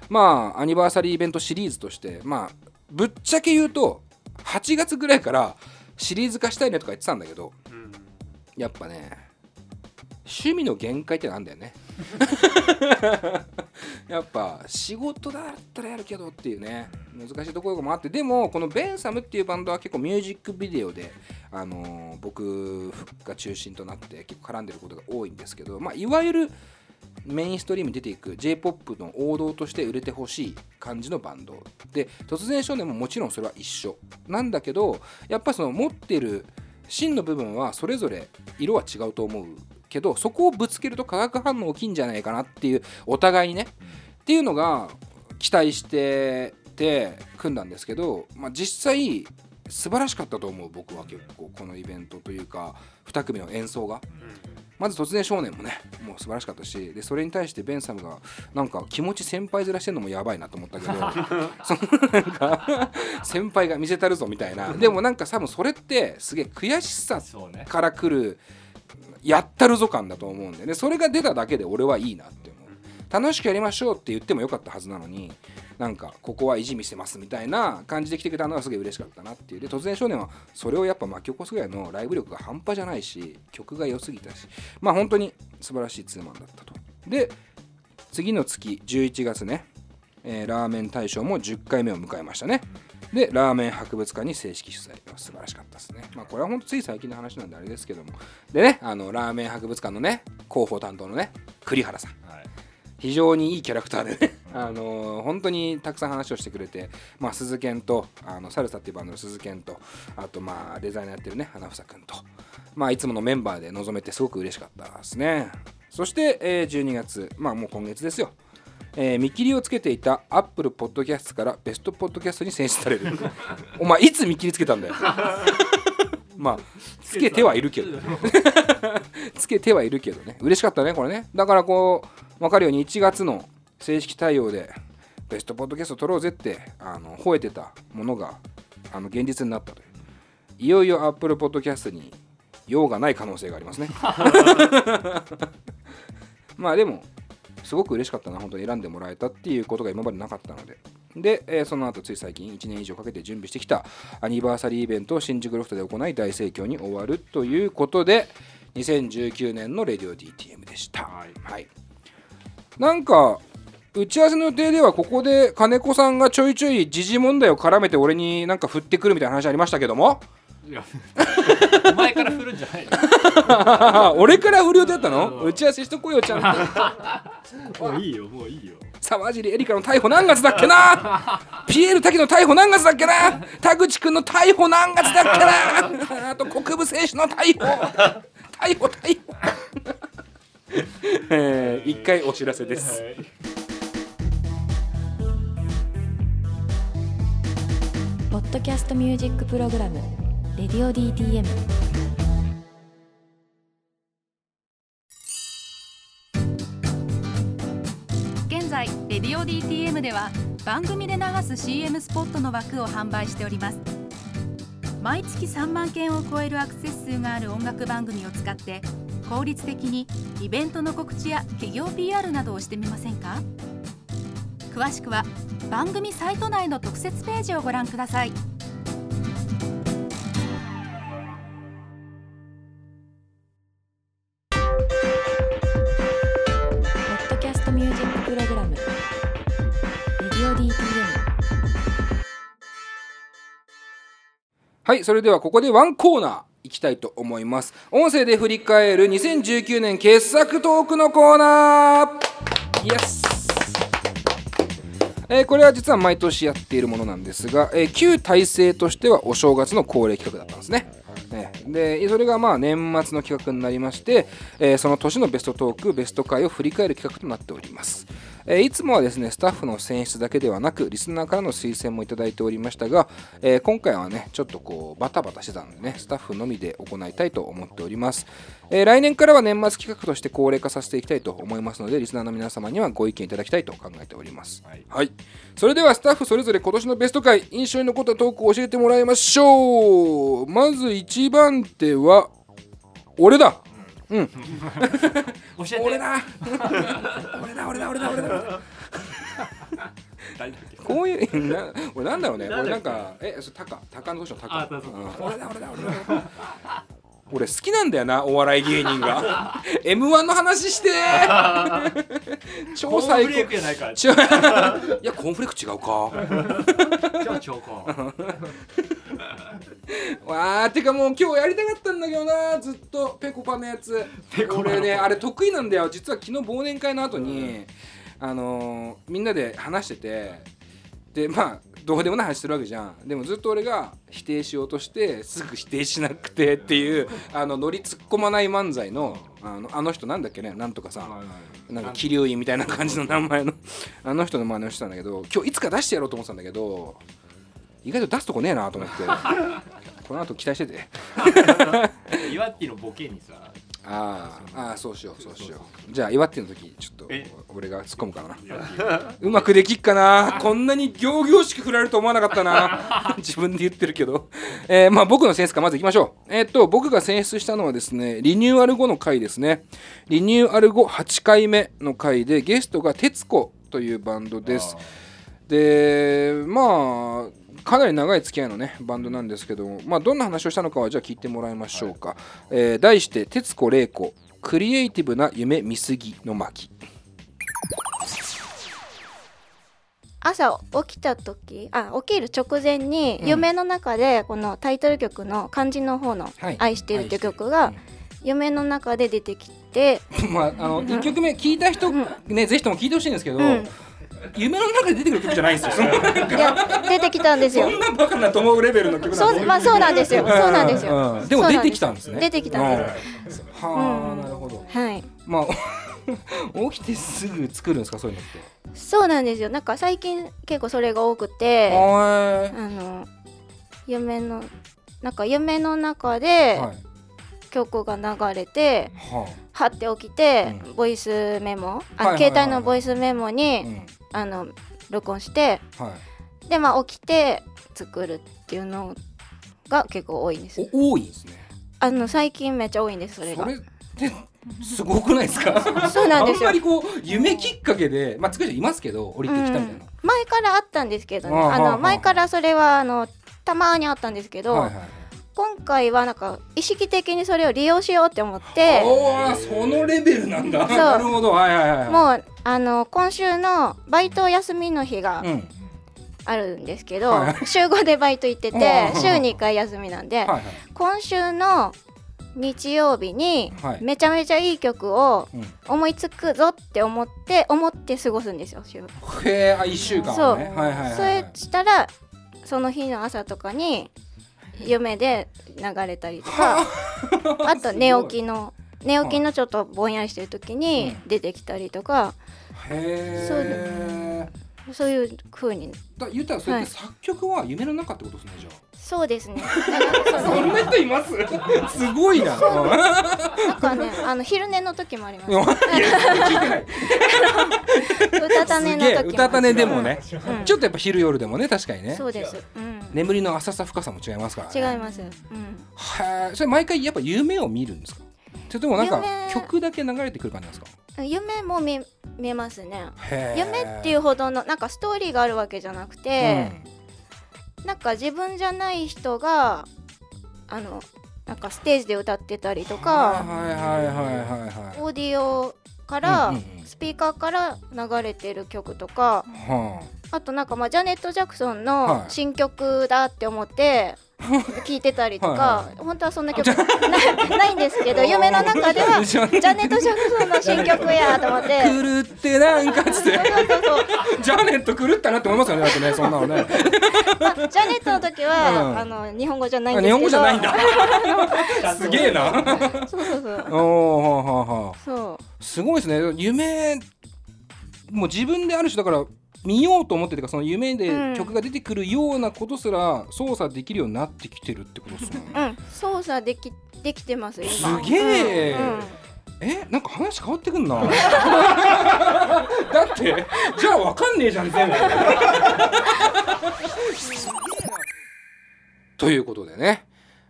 まあアニバーサリーイベントシリーズとしてまあぶっちゃけ言うと8月ぐらいからシリーズ化したいねとか言ってたんだけどやっぱね趣味の限界ってなんだよね。やっぱ仕事だったらやるけどっていうね難しいところもあってでもこのベンサムっていうバンドは結構ミュージックビデオで、あのー僕が中心となって結構絡んでることが多いんですけど、まあ、いわゆるメインストリームに出ていく j p o p の王道として売れてほしい感じのバンドで突然少年ももちろんそれは一緒なんだけどやっぱその持ってる芯の部分はそれぞれ色は違うと思うけどそこをぶつけると化学反応起きんじゃないかなっていうお互いにね。っていうのが期待してて組んだんですけど、まあ、実際素晴らしかったと思う僕は結構このイベントというか2組の演奏が。まず突然少年もねもう素晴らしかったしでそれに対してベンサムがなんか気持ち先輩面してんのもやばいなと思ったけど そのなんか先輩が見せたるぞみたいな。でもなんか多分それってすげえ悔しさから来るやったるぞ感だと思うんでね。それが出ただけで俺はいいなって楽しくやりましょうって言ってもよかったはずなのになんかここは意地見せますみたいな感じで来てくれたのがすげえ嬉しかったなっていう。で突然少年はそれをやっぱ巻き起こすぐらいのライブ力が半端じゃないし曲が良すぎたし。まあ本当に素晴らしいツーマンだったと。で次の月11月ね、えーラーメン大賞も10回目を迎えましたね。でラーメン博物館に正式取材素晴らしかったですねまあこれは本当つい最近の話なんであれですけども。でねあのラーメン博物館のね広報担当のね栗原さん。はい。非常にいいキャラクターでね、あのー本当にたくさん話をしてくれて、まあ、鈴研とあのサルサっていうバンドの鈴研とあとまあデザイナーやってるね花房君と、まあ、いつものメンバーで臨めてすごく嬉しかったですね。そして、えー12月まあもう今月ですよ。えー見切りをつけていたアップルポッドキャストからベストポッドキャストに選出される。お前いつ見切りつけたんだよ。まあつけてはいるけど つけてはいるけどね。嬉しかったねこれね。だからこう分かるように1月の正式対応でベストポッドキャスト取ろうぜってあの吠えてたものがあの現実になったという。いよいよアップルポッドキャストに用がない可能性がありますね。まあでもすごく嬉しかったな。本当に選んでもらえたっていうことが今までなかったので。で、えーその後つい最近1年以上かけて準備してきたアニバーサリーイベントを新宿ロフトで行い大盛況に終わるということで2019年のレディオ DTM でした、はいなんか打ち合わせの予定ではここで金子さんがちょいちょい時事問題を絡めて俺になんか振ってくるみたいな話ありましたけども。いや。お 前から振るんじゃない。の 俺から振る予定だったの？打ち合わせしとこうよちゃんと。もういいよもういいよ。沢尻エリカの逮捕何月だっけな？ピエール滝の逮捕何月だっけな？田口くんの逮捕何月だっけな？あと国分選手の逮捕。逮捕逮捕えー一回お知らせです、ポッドキャストミュージックプログラム「レディオ DTM」現在「レディオ DTM」では番組で流す CM スポットの枠を販売しております。毎月3万件を超えるアクセス数がある音楽番組を使って効率的にイベントの告知や企業 PR などをしてみませんか？詳しくは番組サイト内の特設ページをご覧ください。ポッドキャストミュージックプログラム「レディオ DTM」はいそれではここでワンコーナーいきたいと思います。音声で振り返る2019年傑作トークのコーナー。イエスえーこれは実は毎年やっているものなんですが、えー旧体制としてはお正月の恒例企画だったんですね。ねでそれがまあ年末の企画になりまして、えーその年のベストトークベスト回を振り返る企画となっております、えーいつもはですねスタッフの選出だけではなくリスナーからの推薦もいただいておりましたが、えー今回はねちょっとこうバタバタしてたのでねスタッフのみで行いたいと思っております、えー来年からは年末企画として恒例化させていきたいと思いますのでリスナーの皆様にはご意見いただきたいと考えております。はい、それではスタッフそれぞれ今年のベスト回印象に残ったトークを教えてもらいましょう。まず1番手は俺だうん。教えて。俺だ。俺だ俺だ俺だ俺だ。こういうな俺なんだろうね。俺なんかえそれタカタカの年のタカ。あそうそう。うん。俺だ俺だ俺だ。俺好きなんだよなお笑い芸人が。m 1の話して。超最高。いやコーンフレーク違うか。じゃあ超高 わあてかもう今日やりたかったんだけどなずっと。ペコパのやつ。俺ねあれ得意なんだよ。実は昨日忘年会の後に、あのーみんなで話してて。でまあどうでもない話するわけじゃん。でもずっと俺が否定しようとしてすぐ否定しなくてっていうあの乗り突っ込まない漫才のあのあの人なんだっけねなんとかさなんか桐生院みたいな感じの名前の。あの人の真似をしてたんだけど今日いつか出してやろうと思ってたんだけど意外と出すとこねえなと思って。この後期待してて。岩手のボケにさ。あーあーそうしようそうしよう。じゃあ祝っての時ちょっとえ？俺が突っ込むかな。うまくできっかな。こんなに仰々しく振られると思わなかったな。自分で言ってるけど、えーまあ僕のセンスからまずいきましょう。えーっと僕が選出したのはですねリニューアル後の回ですね。リニューアル後8回目の回でゲストが徹子というバンドです。でまあかなり長い付き合いのねバンドなんですけどまあどんな話をしたのかはじゃあ聞いてもらいましょうか、えー題して「徹子玲子クリエイティブな夢見すぎの巻」朝起きた時あ起きる直前にうん。夢の中でこのタイトル曲の漢字の方のはい「愛してる」っていう曲愛が夢の中で出てきて、まあ、あの1曲目聞いた人、ね、ぜひとも聞いてほしいんですけど、うん夢の中で出てくる曲じゃないんですよ。そんないや出てきたんですよ。そんなバカなと思うレベルの曲なんそうまあそうなんですよ。そうなんですよ、うん。でも出てきたんですね。出てきたんですす。はあ、なるほど。はい。まあ 起きてすぐ作るんですかそういうのって。そうなんですよ。なんか最近結構それが多くてはあの夢のなんか夢の中で。曲が流れて、ははって起きて、うん。ボイスメモあ、携帯のボイスメモに、あ。の録音してはい。でまあ起きて作るっていうのが結構多いんですお多いんですね。あの最近めっちゃ多いんですそれがそれすごくないですか？そうなんですよあんまりこう夢きっかけで、まあ作る人いますけど降りてきたみたいな。前からあったんですけどねあの前からそれはあのたまにあったんですけど、はいはい。今回はなんか意識的にそれを利用しようって思っておお、そのレベルなんだ。そう。なるほど、はいはいはい。もうあの今週のバイト休みの日がうん。あるんですけど、はい週5でバイト行ってて週2回休みなんで、はいはい。今週の日曜日にはい。めちゃめちゃいい曲をうん。思いつくぞって思って思って過ごすんですよ週。へえあ1週間そう。はねはいはいはい。それしたらその日の朝とかに夢で流れたりとかあ。と寝起きの寝起きのちょっとぼんやりしてる時に出てきたりとか、へそうえそういう風に。だ言ったらそれっはい。て作曲は夢の中ってことですねじゃあそうですね。そんな人います？すごいな。なんかね あの昼寝の時もあります。いや聞いてない。うたた寝のす。げえ時もうたた寝でもね、うん。ちょっとやっぱ昼夜でもね確かにね。そうです、うん、眠りの浅さ深さも違いますから、ね。違います、うん、はそれ毎回やっぱ夢を見るんですか？それともなんか夢。曲だけ流れてくる感じですか？夢も見見えますね。夢っていうほどのなんかストーリーがあるわけじゃなくて、なんか自分じゃない人があのなんかステージで歌ってたりとうん、かオーディオから、スピーカーから流れてる曲とかはあ。となんかまあジャネット・ジャクソンはい。の新曲だって思って 聴いてたりとか本当はそんな曲ないないんですけど 夢の中ではジャネット・ジャクソンの新曲やと思ってあ。狂ってなんかっつってジャネット狂ったなって思いますよねだってねそんなのね。まあジャネットの時は、うんあの日本語じゃないんですけどあ日本語じゃないんだ。すげえな。そうそうそうおおはあはあはあ。そうすごいですね夢もう自分である種だから見ようと思っててかその夢でうん。曲が出てくるようなことすら操作できるようになってきてるってことですね。うん。操作できできてます今。すげえ。うん。うん。え？なんか話変わってくんな？だってじゃあわかんねえじゃん全部。ということでね、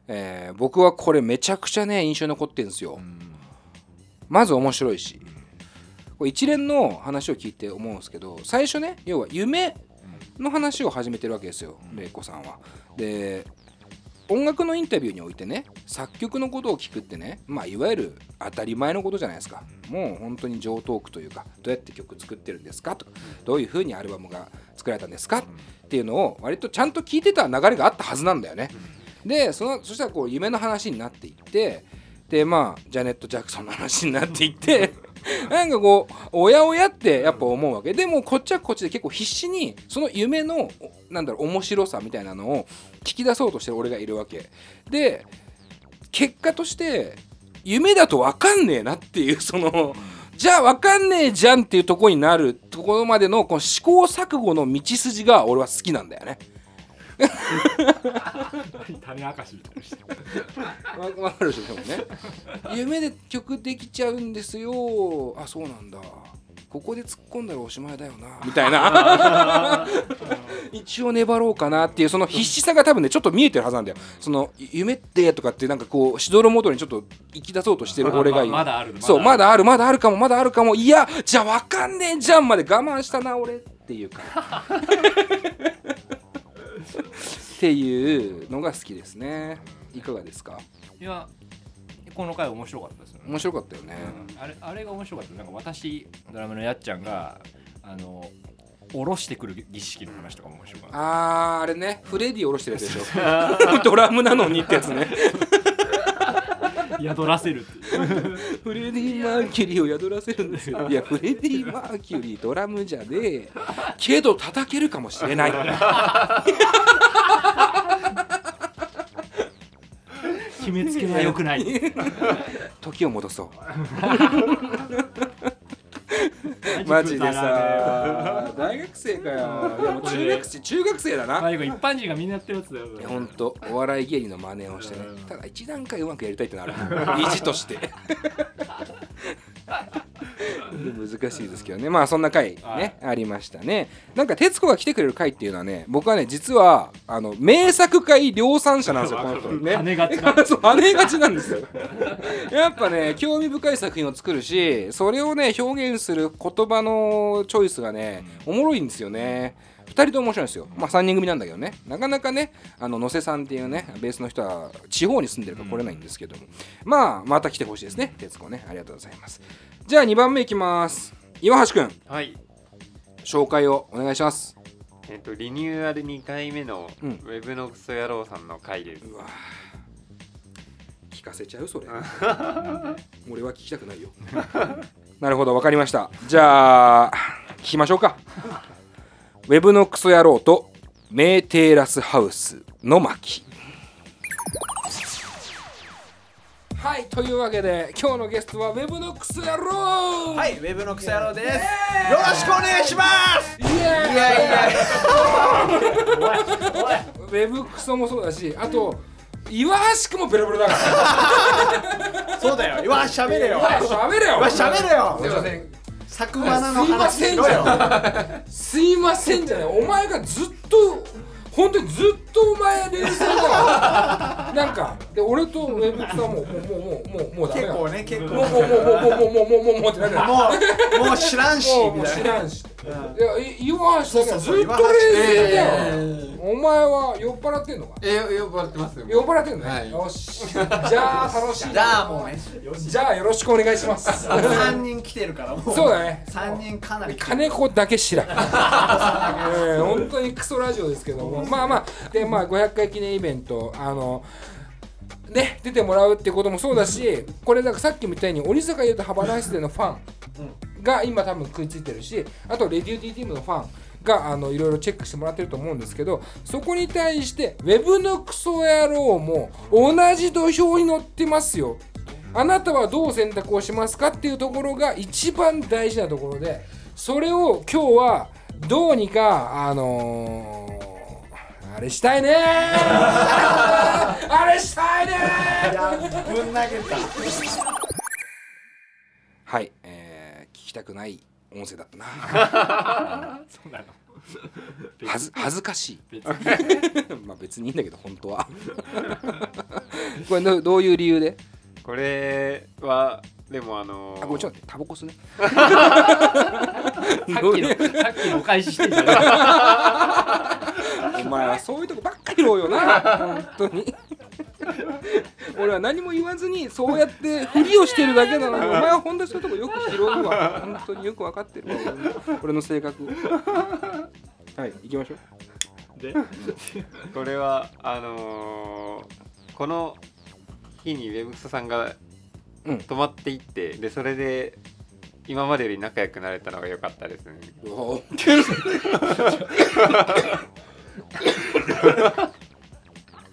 えー僕はこれめちゃくちゃね印象に残ってるんですよ、まず面白いしこれ一連の話を聞いて思うんですけど最初ね要は夢の話を始めてるわけですよ玲子さんは。で音楽のインタビューにおいてね作曲のことを聞くってねまあいわゆる当たり前のことじゃないですか。もう本当に上トークというかどうやって曲作ってるんですかと。かどういうふうにアルバムが作られたんですかっていうのを割とちゃんと聞いてた流れがあったはずなんだよね。でそのそしたらこう夢の話になっていってでまあジャネット・ジャクソンの話になっていって なんかこうおやおやってやっぱ思うわけでもこっちはこっちで結構必死にその夢のなんだろう面白さみたいなのを聞き出そうとしてる俺がいるわけで結果として夢だと分かんねえなっていうそのじゃあ分かんねえじゃんっていうとこになるところまでのこの試行錯誤の道筋が俺は好きなんだよね。種明かしみたいなしてわわかるでしょでもね。夢で曲できちゃうんですよ。あそうなんだ。ここで突っ込んだらおしまいだよな。みたいな。一応粘ろうかなっていうその必死さが多分ねちょっと見えてるはずなんだよ。その夢ってとかってなんかこうしどろもどろにちょっと行き出そうとしてる俺がいる。まだあるそうまだあるまだあるかもまだあるかも。いやじゃあ分かんねえじゃんまで我慢したな俺っていうか っていうのが好きですね。いかがですか？いやこの回面白かったですよね。面白かったよね、あれあれが面白かった。なんか私ドラムのやっちゃんがあの下ろしてくる儀式の話とかも面白かった。あーあれね。フレディ下ろしてるやつでしょ。ドラムなのにってやつね。宿らせる フレディ・マーキュリーを宿らせるんですよ。いやフレディ・マーキュリードラムじゃねえ。けど叩けるかもしれない決めつけは良くない。時を戻そう。マジでさ。大学生かよ。いやもう中学生中学生だな。最後一般人がみんなやってるやつだよいやほんとお笑い芸人の真似をしてね。ただ一段階うまくやりたいってのある。意地として難しいですけどね。まあそんな回ねありましたね。なんか徹子が来てくれる回っていうのはね僕はね実はあの名作会量産者なんですよ この人。ね跳ね。がち跳ねがちなんですよ。やっぱね興味深い作品を作るしそれをね表現する言葉のチョイスがねおもろいんですよね2人とも面白いんですよ。まあ3人組なんだけどね。なかなかねあの野瀬さんっていうねベースの人は地方に住んでるから来れないんですけども、まあまた来てほしいですね。徹子ね。ありがとうございます。じゃあ2番目いきます。岩橋くん。はい。紹介をお願いします。えっ、と、リニューアル2回目のうん。ウェブのクソ野郎さんの回です。うわ聞聞かせちゃうそれ。俺は聞きたくないよ。なるほど分かりました。じゃあ聞きましょうか ウェブのクソ野郎とメーテーラスハウスの巻はいというわけで今日のゲストはウェブのクソ野郎はい、ウェブのクソ野郎です。よろしくお願いします。イエーイいやいやいや、ウェブクソもそうだしあと岩橋くんもベロベロだから そうだよ。わ、喋れよ。喋れよわ、喋れよ。すいません作マナのすいま話せんじしろよ。ゃすいませんじゃないお前がずっと本当にずっとお前冷静だよなんかで俺とウェブクソはもうもうもうもうもうもうだ結構ね、結構。もうもうもうもうもうもうもうもうもうもうってなってるもう、もう知らんし、もうもうみたいな。知らんしいやい岩橋だからずっと冷静だよ。お前は酔っ払ってんのか？えー、呼ばれてますよ。酔っ払ってんのね、はい。よし。じゃあ楽しいじゃあもうね、じゃあよろしくお願いします。三人来てるから、もう。そうだね。三人かなり。金子だけ知らん、えー本当にクソラジオですけども。まあまあ。でまあ500回記念イベントあのね出てもらうってこともそうだしこれだからさっきみたいに鬼坂優とハバナイスでのファンが今多分食いついてるしあとレディオ D チームのファンがあのいろいろチェックしてもらってると思うんですけどそこに対してウェブのクソ野郎も同じ土俵に乗ってますよ。あなたはどう選択をしますかっていうところが一番大事なところでそれを今日はどうにかあのーあれしたいねー。あれしたいねー。ぶん投げた。はい、きたくない音声だったな。そうなの。はず恥ずかしい。別 まあ別にいいんだけど本当は。これどどういう理由で？これは、でもあのー、あごめんちょタバコ吸うね。さっきのさっきのお返ししてんじゃないお前はそういうとこばっかりろうよな本当に 俺は何も言わずにそうやってふりをしてるだけなのにお前は本当にそういうとこよく拾うわ。本当によく分かってるわ。俺俺の性格。はい行きましょう。で これはあのー、この日にウェブクソさんがうん。泊まっていって、でそれで今までより仲良くなれたのが良かったですね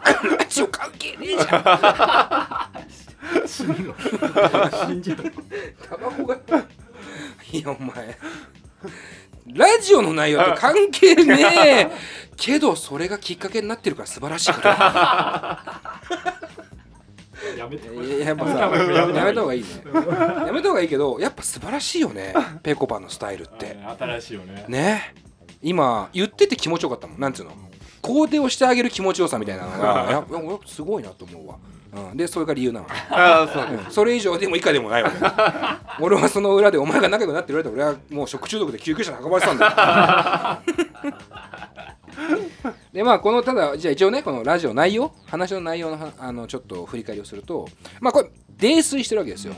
ラジオ関係ねえじゃん。死んじゃう。タバコが。いやお前。ラジオの内容と関係ねえ。けどそれがきっかけになってるから素晴らしいことだ。やめややっぱさやめた方がいいね。やめた方がいいけどやっぱ素晴らしいよね。ペコパのスタイルって。新しいよね。ね。今言ってて気持ちよかったもん。なんつうの？肯定をしてあげる気持ちよさみたいなのがやすごいなと思うわ、うん、でそれが理由なの。ああそう。うん。それ以上でも以下でもないわ。け 俺はその裏でお前が仲良くなってる裏で俺はもう食中毒で救急車に運ばれてたんだよ。でまあこのただじゃあ一応ねこのラジオ内容話の内容のはあのちょっと振り返りをするとまあこれ泥酔してるわけですよ。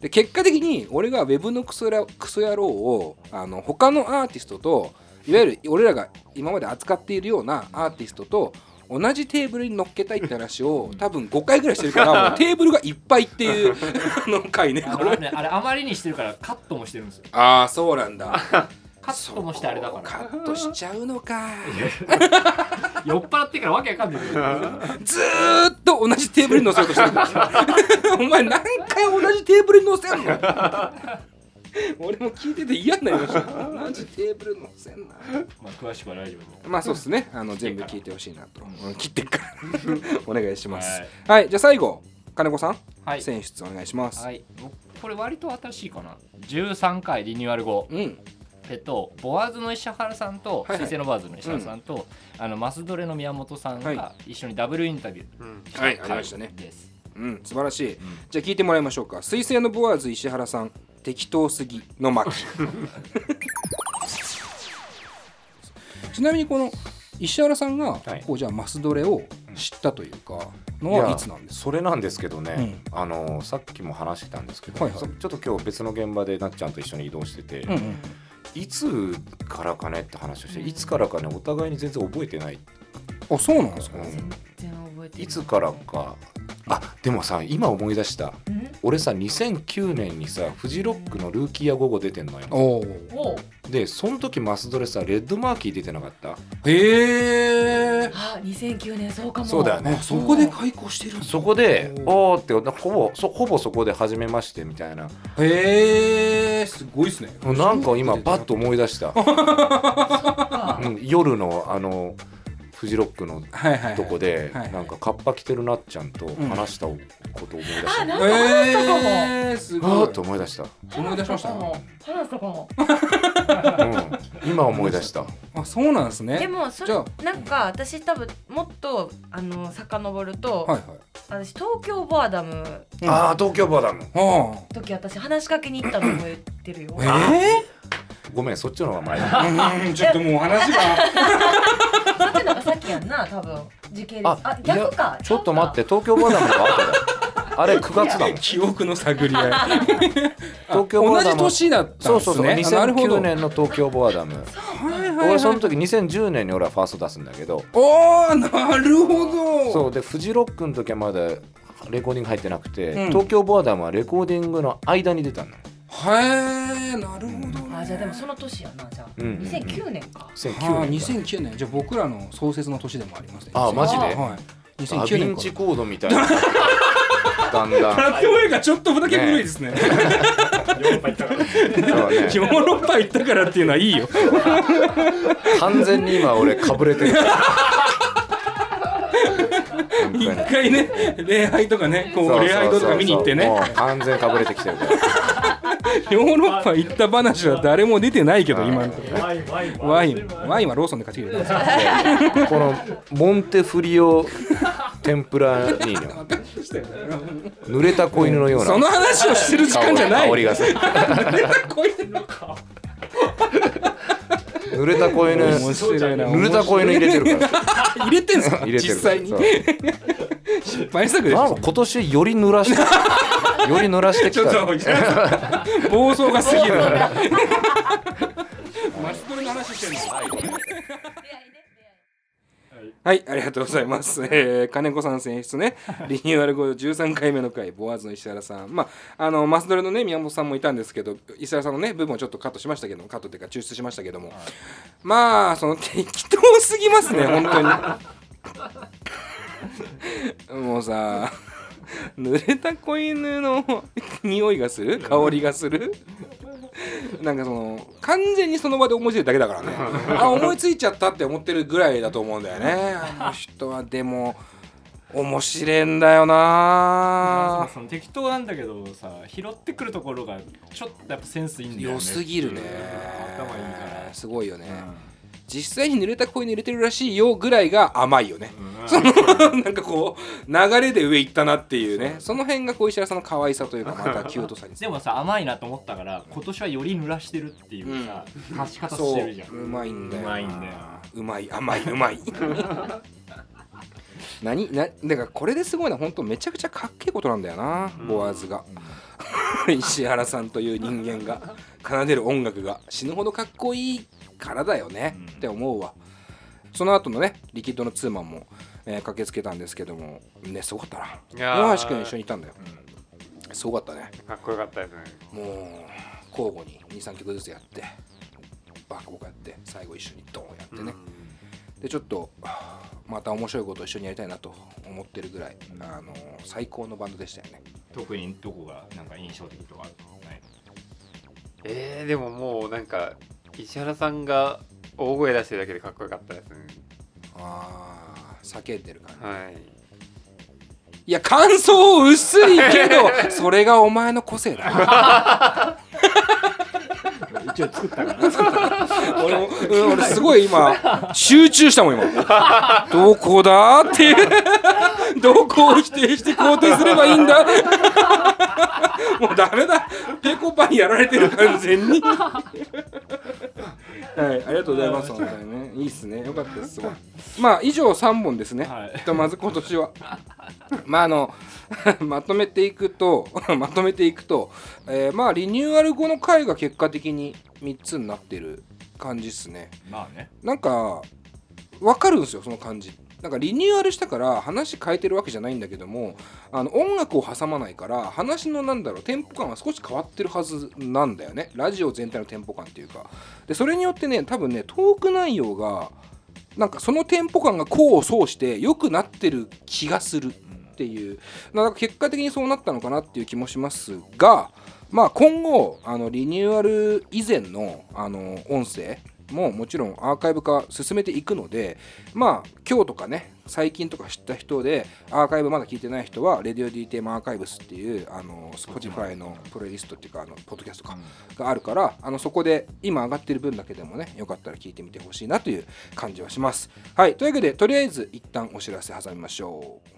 で結果的に俺がウェブのクソやクソ野郎をあの他のアーティストといわゆる俺らが今まで扱っているようなアーティストと同じテーブルに乗っけたいって話を多分5回ぐらいしてるから テーブルがいっぱいっていう あの回ねあこれ。のねあれあまりにしてるからカットもしてるんですよ。ああそうなんだ。カットもしてあれだから。カットしちゃうのか。酔っ払ってからわけわかんないずーっと同じテーブルに乗せようとしてるんだよ。お前何回同じテーブルに乗せんの？俺も聞いてて嫌になりました。同じテーブルに乗せんな。まあ詳しくはラジオでまあそうですね。あの全部聞いてほしいなと、うん。切ってっから。お願いします。ははいい、じゃあ最後金子さん、はい。選出お願いします、はい。僕これ割と新しいかな。13回リニューアル後。うん。えっと、ボワーズの石原さんと、はいはい。水星のボワーズの石原さんと、あのマスドレの宮本さんはが一緒にダブルインタビュうん。ーしたはいありま回したね。です。うん素晴らしい、じゃあ聞いてもらいましょうか。水星のボワーズ石原さん適当すぎの巻。ちなみにこの石原さんがはい。こうじゃあマスドレを知ったというかのはいつなんですか？それなんですけどね、あのさっきも話してたんですけど、はいはい。そちょっと今日別の現場でなっちゃんと一緒に移動してて、うんうんいつからかねって話をして、いつからかねお互いに全然覚えてない、あそうなんですか、うん。全然覚えてない。いつからかあでもさ今思い出した。俺さ2009年にさフジロックのルーキーや午後出てんのよ。おおでその時マスドレさレッドマーキー出てなかった。へえ。あ2009年そうかも。そうだよね。そこで開校してるそこでおーってほぼそほぼそこで初めましてみたいな。へえ。すごいっすね。なんか今パッと思い出した、うん、夜のあのフジロックのとこではいなんかカッパ着てるなっちゃんと話したことを思い出した、あなんか話したかも。えー、すあごい。ーっと思い出した、思い出しました？話したかも。うん、今思い出した。あそうなんですね。でもそれなんか私多分もっとあの遡ると、はいはい。私東京ボアダム。ああ東京バーダム。あ時私話しかけに行ったの覚えてるよ。えごめんそっちの方が前 ちょっともう話が。そっちのがさっきやんな多分時系列。あ逆か。ちょっと。待って東京バーダムの後だよ。あれ 9月だもん。記憶の探り合い。東京ボアダム同じ年だったんですね。そうそうそうあなるほど。2009年の東京ボアダム。はいはいはい。俺その時2010年に俺はファースト出すんだけど。おーなるほど。そうでフジロックの時はまだレコーディング入ってなくて、うん。東京ボアダムはレコーディングの間に出たのへえなるほどあじゃあでもその年やなじゃあ。うんうんうん。2009年か。2009はあ年か。2009年。じゃあ僕らの創設の年でもありますね。あマジで？はい。ダ2009ヴィ年ンチコードみたいな。だんだん。からって声がちょっとだけ古いですね。そうねヨーロッパ行ったからっていうのはいいよ。完全に今俺かぶれてる。一回ね礼拝とかねこう礼拝堂とか見に行ってね。もう完全かぶれてきてるから ヨーロッパ行った話は誰も出てないけど今のところ。ワインワインはローソンで買ってきてくれた。んですよこのモンテフリオ天ぷらにね。濡れた子犬のような。その話をしてる時間じゃない。香りがする 濡れた子犬。濡れた子犬入れてるから。入れてんすか？入れてる実際に。失敗作でしょ。今年より濡らして より濡らしてきちょったと暴走が過ぎる。マスコミの話してんのはい、ありがとうございます。えー、金子さん選出ね、リニューアル後13回目の回、ボワーズの石原さん。まあ、あの、マスドレのね、宮本さんもいたんですけど、石原さんのね、部分をちょっとカットしましたけども、カットっていうか抽出しましたけども、まあ、その適当すぎますね、本当に。もうさ、濡れた子犬の匂いがする？香りがする？なんかその完全にその場で思いついただけだからね。あ思いついちゃったって思ってるぐらいだと思うんだよね。あの人はでも面白いんだよな。その適当なんだけどさ拾ってくるところがちょっとやっぱセンスいいんだよね。良すぎるね。頭いいから。すごいよね、実際に濡れた声に入れてるらしいよぐらいが甘いよね、そのなんかこう流れで上行ったなっていうね。その辺がこう石原さんの可愛さというか またキュートさに。でもさ甘いなと思ったから今年はより濡らしてるっていうさ、貸し方してるじゃん。そう。うまいんだようまいんだよ。うまい甘いうまい。何なだからこれですごいのは本当めちゃくちゃかっけえことなんだよな、ボワーズが。石原さんという人間が奏でる音楽が。死ぬほどかっこいいからだよね、って思うわ。その後のねリキッドのツーマンも、えー駆けつけたんですけどもねすごかったな。大橋君一緒にいたんだよ、すごかったね。かっこよかったですね。もう交互に23曲ずつやってバカボカやって最後一緒にドーンやってね、でちょっとはあまた面白いことを一緒にやりたいなと思ってるぐらい、あの最高のバンドでしたよね。特にどこがなんか印象的とかないえー、でももうなんか石原さんが大声出してるだけでかっこよかったですね。ああ叫んでるから、はい。いや感想薄いけどそれがお前の個性だ 一応作ったから。俺も、うん、俺すごい今集中したもん今。どこだっていう。どこを否定して肯定すればいいんだ。もうダメだ。ペコパにやられてる完全に。はいありがとうございます本当にね。いいっすね。よかったですすごいまあ以上3本ですね、ひとまず今年は。まああの まとめていくとまとめていくと、えーまあリニューアル後の回が結果的に3つになってる感じっすね。まあね。なんか分かるんですよその感じ。なんかリニューアルしたから話変えてるわけじゃないんだけどもあの音楽を挟まないから話のなんだろうテンポ感は少し変わってるはずなんだよね。ラジオ全体のテンポ感っていうか。でそれによってね多分ねトーク内容がなんかそのテンポ感が功を奏して良くなってる気がするっていう。なんか結果的にそうなったのかなっていう気もしますがまあ今後あのリニューアル以前のあの音声ももちろんアーカイブ化進めていくのでまあ今日とかね最近とか知った人でアーカイブまだ聞いてない人は RadioDTM アーカイブスっていうあの Spotify のプレイリストっていうかあのポッドキャストかがあるからあのそこで今上がってる分だけでもねよかったら聞いてみてほしいなという感じはします。はいというわけでとりあえず一旦お知らせ挟みましょう。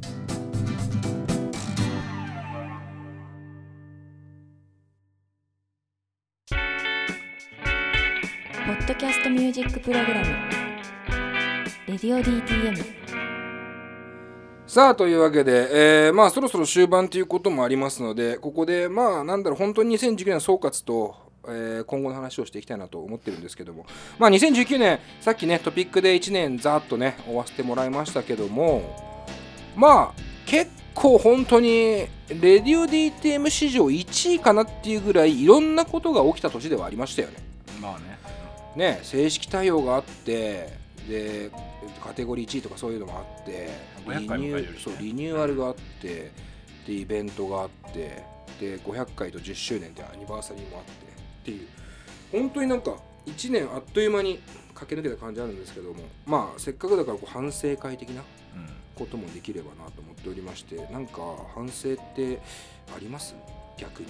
キャストミュージックプログラム「レディオ DTM」さあというわけで、えーまあそろそろ終盤ということもありますのでここでまあなんだろう本当に2019年の総括と、えー今後の話をしていきたいなと思ってるんですけども。まあ2019年さっきねトピックで1年ざーっとね追わせてもらいましたけどもまあ結構本当にレディオ DTM 史上1位かなっていうぐらいいろんなことが起きた年ではありましたよね。まあねね正式対応があってでカテゴリー1位とかそういうのもあって500リニューそうリニューアルがあってでイベントがあってで500回と10周年でアニバーサリーもあってっていう。本当になんか1年あっという間に駆け抜けた感じあるんですけどもまあせっかくだからこう反省会的なこともできればなと思っておりましてなんか反省ってあります？逆に。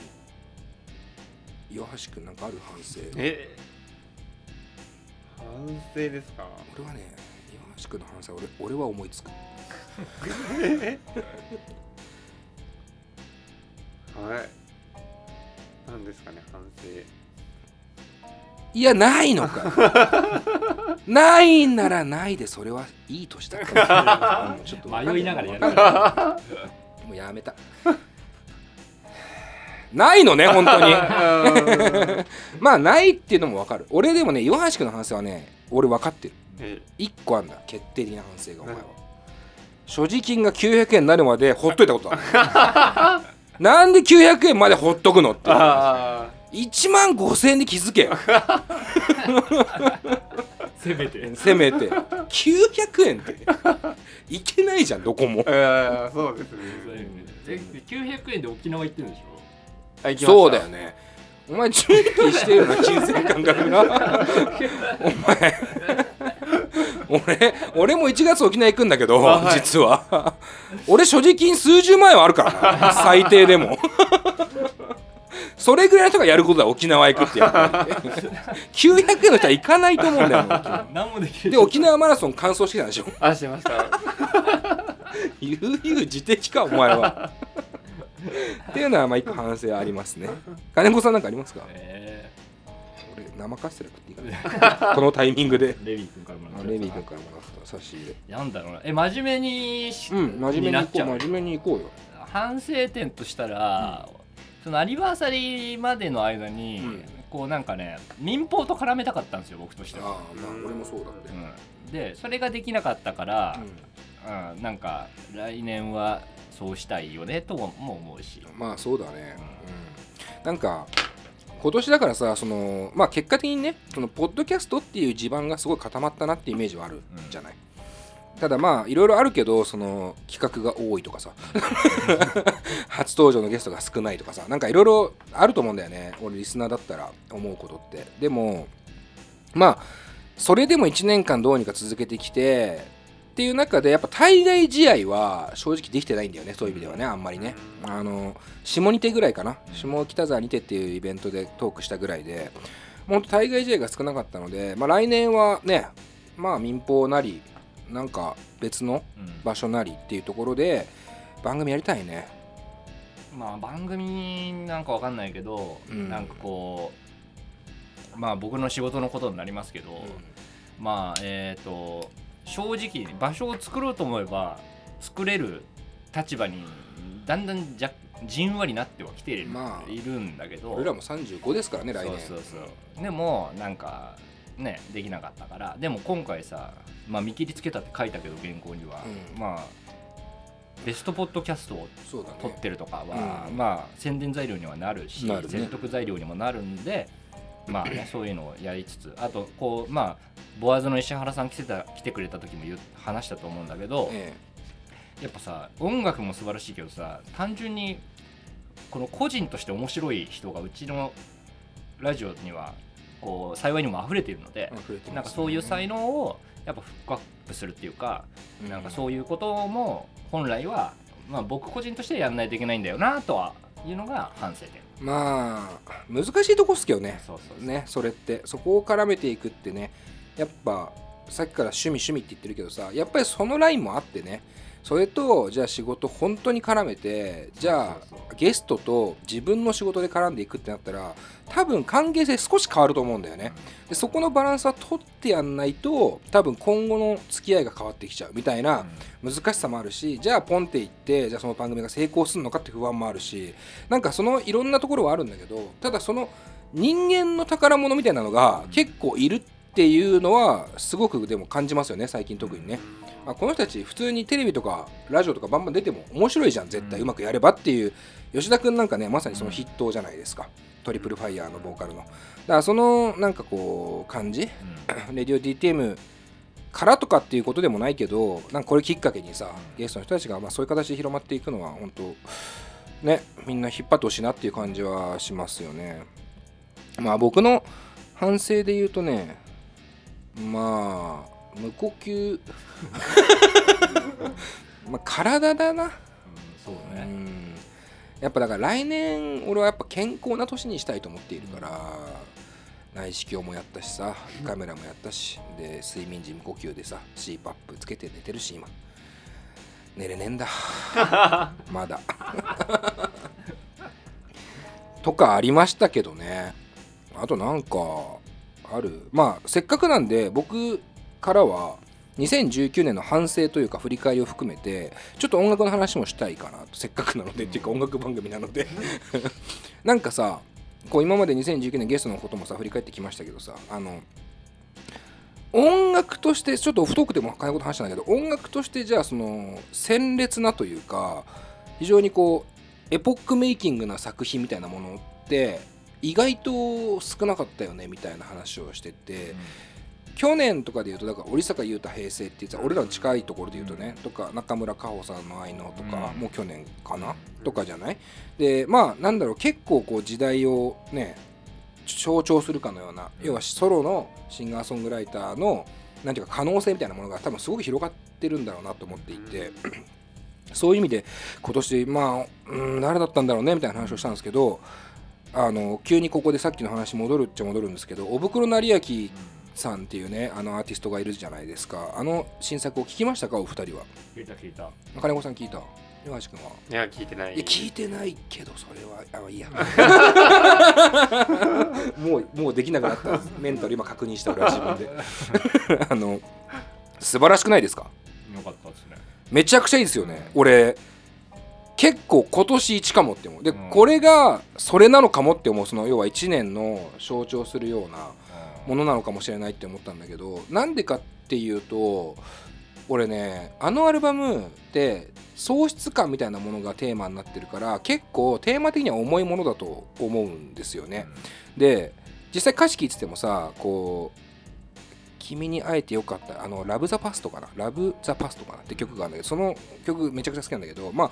岩橋君なんかある反省？え反省ですか？俺はね岩橋君の反省は俺俺は思いつく。はい。何ですかね反省。いやないのか。ないんならないでそれはいい年だったうん ちょっと迷いながらやる。もうやめたないのね 本当に。まあないっていうのも分かる。俺でもね岩橋君の反省はね俺分かってる。え。1個あんだ。決定的な反省がお前は。所持金が900円になるまでほっといたことある。なんで900円までほっとくのって。いうあ1万5000円で気づけよ。せめて。せめて。900円って。いけないじゃんどこも。あそうですね。で900円で沖縄行ってるんでしょ？あ行きました。そうだよね。お前準備してるよな金銭感覚が お前。俺俺も1月沖縄行くんだけど、あはい。実は。俺所持金数十万円はあるからな。最低でも。それぐらいの人がやることだ沖縄行くってやっぱり。900円の人は行かないと思うんだよ何もできるで沖縄マラソン完走してきたんでしょ。あしてました。悠々自適かお前はっていうのはまあ一個反省はありますね。金子さんなんかありますか？え俺生カステラ食っていいかなこのタイミングで。ーレビー君からもらったレミー君からもらった差し入れ。なんだろうな。え真面目にしうん真面目に行こうう。真面目に行こうよ。反省点としたら、そのアニバーサリーまでの間に、うん。こうなんかね民放と絡めたかったんですよ僕としては、ああまあ俺もそうだって。うん。でそれができなかったから、うんなんか来年はそうしたいよねとも思うし。まあそうだね、うん、なんか今年だからさそのまあ結果的にねそのポッドキャストっていう地盤がすごい固まったなってイメージはあるじゃない、ただまあいろいろあるけどその企画が多いとかさ。初登場のゲストが少ないとかさ。なんかいろいろあると思うんだよね。俺リスナーだったら思うことって。でもまあそれでも1年間どうにか続けてきてっていう中でやっぱ対外試合は正直できてないんだよねそういう意味ではねあんまりね。あの下にてぐらいかな。下北沢にてっていうイベントでトークしたぐらいで。もうほんと対外試合が少なかったので、まあ、来年はねまあ民放なりなんか別の場所なりっていうところで、番組やりたいね。まあ番組なんかわかんないけど、うん。なんかこうまあ僕の仕事のことになりますけど、まあえっ、と正直場所を作ろうと思えば作れる立場にだんだんじゃじんわりなってはきている,、まあいるんだけど。俺らも35ですからね来年。そうそうそう。でもなんかねできなかったから。でも今回さ、まあ、見切りつけたって書いたけど原稿には、うん。まあベストポッドキャストを撮ってるとかは、うん。まあ宣伝材料にはなるしね。説得材料にもなるんでまあねそういうのをやりつつあとこうまあボアズの石原さん来てた来てくれた時も話したと思うんだけど、えやっぱさ音楽も素晴らしいけどさ単純にこの個人として面白い人がうちのラジオにはこう幸いにも溢れているので、ね。なんかそういう才能をやっぱフックアップするっていうか、うん。なんかそういうことも本来は、まあ、僕個人としてやんないといけないんだよなとはいうのが反省点。まあ難しいとこっすけどね。そうそうねそれって。そこを絡めていくってね。やっぱさっきから趣味趣味って言ってるけどさやっぱりそのラインもあってねそれとじゃあ仕事本当に絡めてじゃあゲストと自分の仕事で絡んでいくってなったら多分関係性少し変わると思うんだよね。でそこのバランスは取ってやんないと多分今後の付き合いが変わってきちゃう。みたいな難しさもあるしじゃあポンっていってじゃあその番組が成功するのかって不安もあるしなんかそのいろんなところはあるんだけどただその人間の宝物みたいなのが結構いるっていうのはすごくでも感じますよね最近特にね。あこの人たち普通にテレビとかラジオとかバンバン出ても面白いじゃん絶対うまくやればっていう。吉田君なんかねまさにその筆頭じゃないですか。トリプルファイヤーのボーカルの。だからそのなんかこう感じ レディオ DTM からとかっていうことでもないけどなんかこれきっかけにさゲストの人たちがまあそういう形で広まっていくのは本当ねみんな引っ張ってほしいなっていう感じはしますよね。まあ僕の反省で言うとねまあ無呼吸。まあ体だな。そうね。やっぱだから来年俺はやっぱ健康な年にしたいと思っているから内視鏡もやったしさ胃カメラもやったしで睡眠時無呼吸でさ CPAP つけて寝てるし今。寝れねえんだ。まだ。とかありましたけどね。あとなんかある。まあせっかくなんで僕からは2019年の反省というか振り返りを含めてちょっと音楽の話もしたいかなと。せっかくなのでっていうか音楽番組なので。なんかさこう今まで2019年ゲストのこともさ振り返ってきましたけどさあの音楽としてちょっとオフトークでも金こと話したんだけど音楽としてじゃあその鮮烈なというか非常にこうエポックメイキングな作品みたいなものって意外と少なかったよねみたいな話をしてて、去年とかで言うとだから織坂優太平成って言ってた俺らの近いところで言うとね、とか中村佳穂さんの愛のとか、もう去年かな、とかじゃない？でまあなんだろう結構こう時代をね象徴するかのような、要はソロのシンガーソングライターのなんていうか可能性みたいなものが多分すごく広がってるんだろうなと思っていて、そういう意味で今年まあ、うん、誰だったんだろうねみたいな話をしたんですけどあの急にここでさっきの話戻るっちゃ戻るんですけどおぶくろ成明さんっていうねあのアーティストがいるじゃないですか。あの新作を聞きましたか？お二人は。聞いた聞いた。金子さん聞いた？岩橋君は。いや聞いてない。いや聞いてないけどそれは。あいいや。もうもうできなくなった。メンタル今確認した俺は自分で。あの素晴らしくないですか？よかったですね。めちゃくちゃいいですよね、俺結構今年一かもって思う。で、これがそれなのかもって思う。その要は1年の象徴するようなものなのかもしれないって思ったんだけどなんでかっていうと俺ねあのアルバムって喪失感みたいなものがテーマになってるから結構テーマ的には重いものだと思うんですよね、で実際歌詞聞いててもさこう君に会えてよかったあのラブ・ザ・パストかな？ラブ・ザ・パストかな？って曲があるんだけどその曲めちゃくちゃ好きなんだけどまあ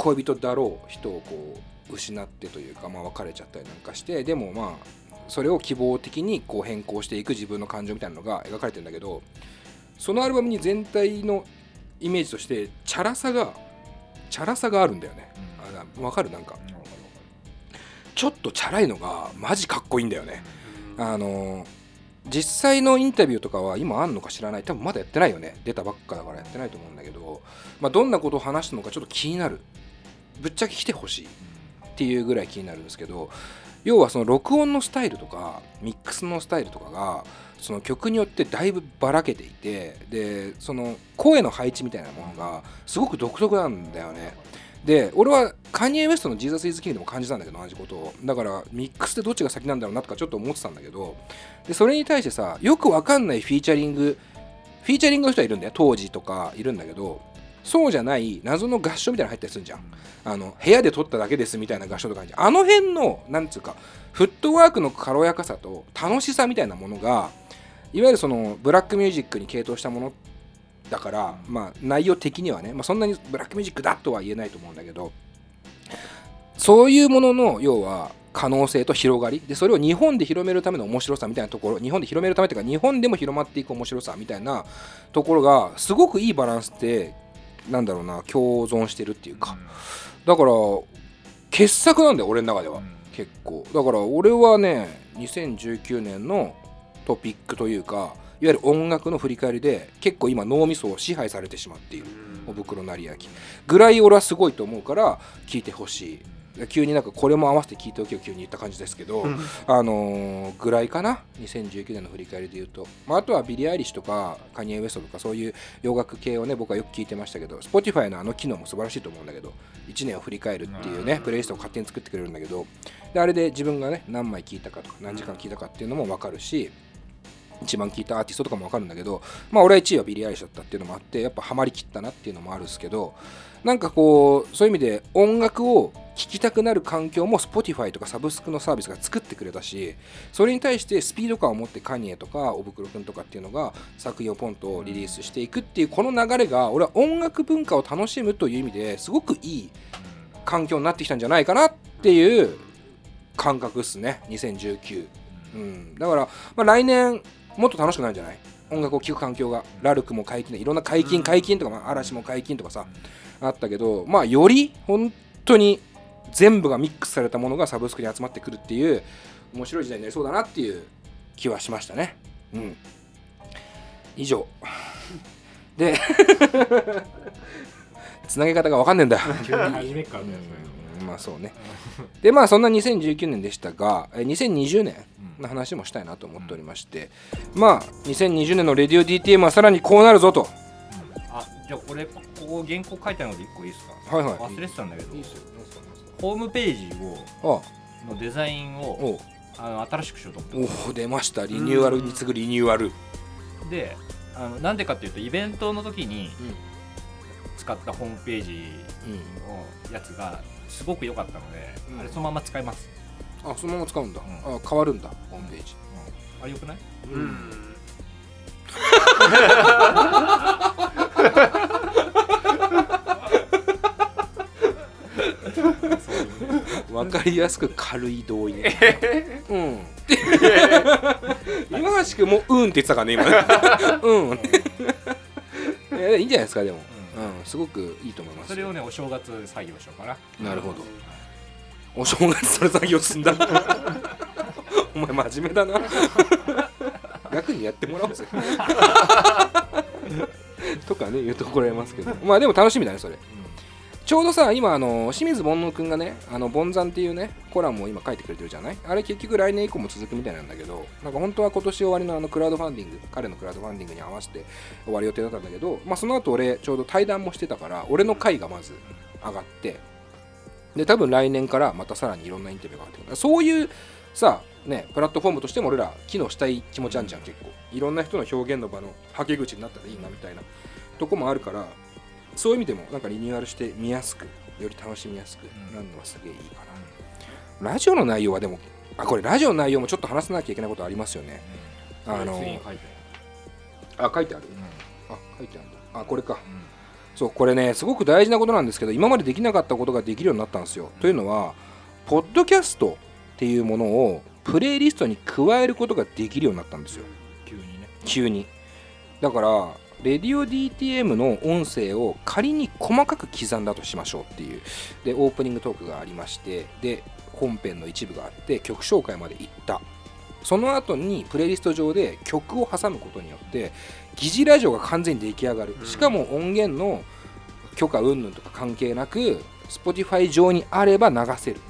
恋人だろう人をこう失ってというか、まあ、別れちゃったりなんかしてでもまあそれを希望的にこう変更していく自分の感情みたいなのが描かれてるんだけどそのアルバムに全体のイメージとしてチャラさがチャラさがあるんだよね、あわかる？なんか。ちょっとチャラいのがマジかっこいいんだよね、あの実際のインタビューとかは今あんのか知らない。多分まだやってないよね。出たばっかだからやってないと思うんだけど、まあ、どんなことを話したのかちょっと気になるぶっちゃけ来てほしいっていうぐらい気になるんですけど要はその録音のスタイルとかミックスのスタイルとかがその曲によってだいぶばらけていてでその声の配置みたいなものがすごく独特なんだよね。で俺はカニエ・ウエストの「ジーザス・イズ・キング」でも感じたんだけど同じことを。だからミックスでどっちが先なんだろうなとかちょっと思ってたんだけどでそれに対してさよくわかんないフィーチャリングフィーチャリングの人はいるんだよ。当時とかいるんだけどそうじゃない謎の合唱みたいなの入ったりするじゃん。あの部屋で撮っただけですみたいな合唱とかあじゃん。あの辺のなんつうかフットワークの軽やかさと楽しさみたいなものがいわゆるそのブラックミュージックに傾倒したものだから、まあ、内容的にはね、まあ、そんなにブラックミュージックだとは言えないと思うんだけどそういうものの要は可能性と広がり。でそれを日本で広めるための面白さみたいなところ日本で広めるためというか日本でも広まっていく面白さみたいなところがすごくいいバランスでなんだろうな共存してるっていうか。だから傑作なんだよ俺の中では、結構。だから俺はね2019年のトピックというかいわゆる音楽の振り返りで結構今脳みそを支配されてしまっている。おぶくろ成明。ぐらい俺はすごいと思うから聞いてほしい急になんかこれも合わせて聞いておけよ急に言った感じですけど、うん。あのーぐらいかな？2019年の振り返りで言うと、まあ、あとはビリー・アイリッシュとかカニエ・ウエストとかそういう洋楽系をね僕はよく聞いてましたけど Spotify のあの機能も素晴らしいと思うんだけど1年を振り返るっていうねプレイリストを勝手に作ってくれるんだけどであれで自分がね何枚聞いたかとか何時間聞いたかっていうのも分かるし一番聴いたアーティストとかも分かるんだけどまあ俺は1位はビリー・アイリッシュだったっていうのもあってやっぱハマりきったなっていうのもあるんですけどなんかこうそういう意味で音楽を聴きたくなる環境も Spotify とかサブスクのサービスが作ってくれたしそれに対してスピード感を持ってカニエとかおぶくろくんとかっていうのが作品をポンとリリースしていくっていうこの流れが俺は音楽文化を楽しむという意味ですごくいい環境になってきたんじゃないかなっていう感覚っすね2019、うん、だから、まあ、来年もっと楽しくなるんじゃない？音楽を聴く環境がラルクも解禁でいろんな解禁解禁とか、まあ、嵐も解禁とかさあったけどまあより本当に全部がミックスされたものがサブスクに集まってくるっていう面白い時代になりそうだなっていう気はしましたね。うん。以上。で つなげ方が分かんねえんだ。よまあそうね。でまあそんな2019年でしたがえ2020年の話もしたいなと思っておりまして、まあ2020年のレディオ DTM はさらにこうなるぞと。あじゃあこれここ原稿書いてあるので1個いいですか？はいはい。忘れてたんだけど。ホームページをのデザインをあの新しくしようと思って。おお出ました。リニューアルに次ぐリニューアル。であのなんでかっていうとイベントの時に使ったホームページのやつがすごく良かったので、あれそのまま使います。あそのまま使うんだ、あ変わるんだホームページ、あれよくない？うん 分かりやすく軽い同意。ね うん。今橋君もううんって言ってたからね今。ね うん。えいいんじゃないですかでも、うん。すごくいいと思います。それをねお正月作業しようかな。なるほど。お正月それ作業すんだ。お前真面目だな。楽にやってもらおうぜ。とかね言うと怒られますけど。まあでも楽しみだねそれ、ちょうどさ今あの清水煩悩くんがね「あのボンザン」っていうねコラムを今書いてくれてるじゃない？あれ結局来年以降も続くみたいなんだけどなんか本当は今年終わりのあのクラウドファンディング彼のクラウドファンディングに合わせて終わる予定だったんだけど、まあ、その後俺ちょうど対談もしてたから俺の回がまず上がってで多分来年からまたさらにいろんなインタビューが上がってくるそういうさねプラットフォームとしても俺ら機能したい気持ちあんじゃん結構。いろんな人の表現の場のはけ口になったらいいなみたいなとこもあるからそういう意味でもなんかリニューアルして見やすくより楽しみやすくなるのはすげえいいかな、ラジオの内容はでもあこれラジオの内容もちょっと話さなきゃいけないことありますよね、あの次に書いてあ書いてある、あ書いてあるんだ。あこれか、そうこれねすごく大事なことなんですけど今までできなかったことができるようになったんですよ、というのはポッドキャストっていうものをプレイリストに加えることができるようになったんですよ。急にね。急に。だからレディオ DTM の音声を仮に細かく刻んだとしましょうっていう。でオープニングトークがありましてで本編の一部があって曲紹介まで行った。その後にプレイリスト上で曲を挟むことによって疑似ラジオが完全に出来上がる、しかも音源の許可云々とか関係なく Spotify 上にあれば流せる、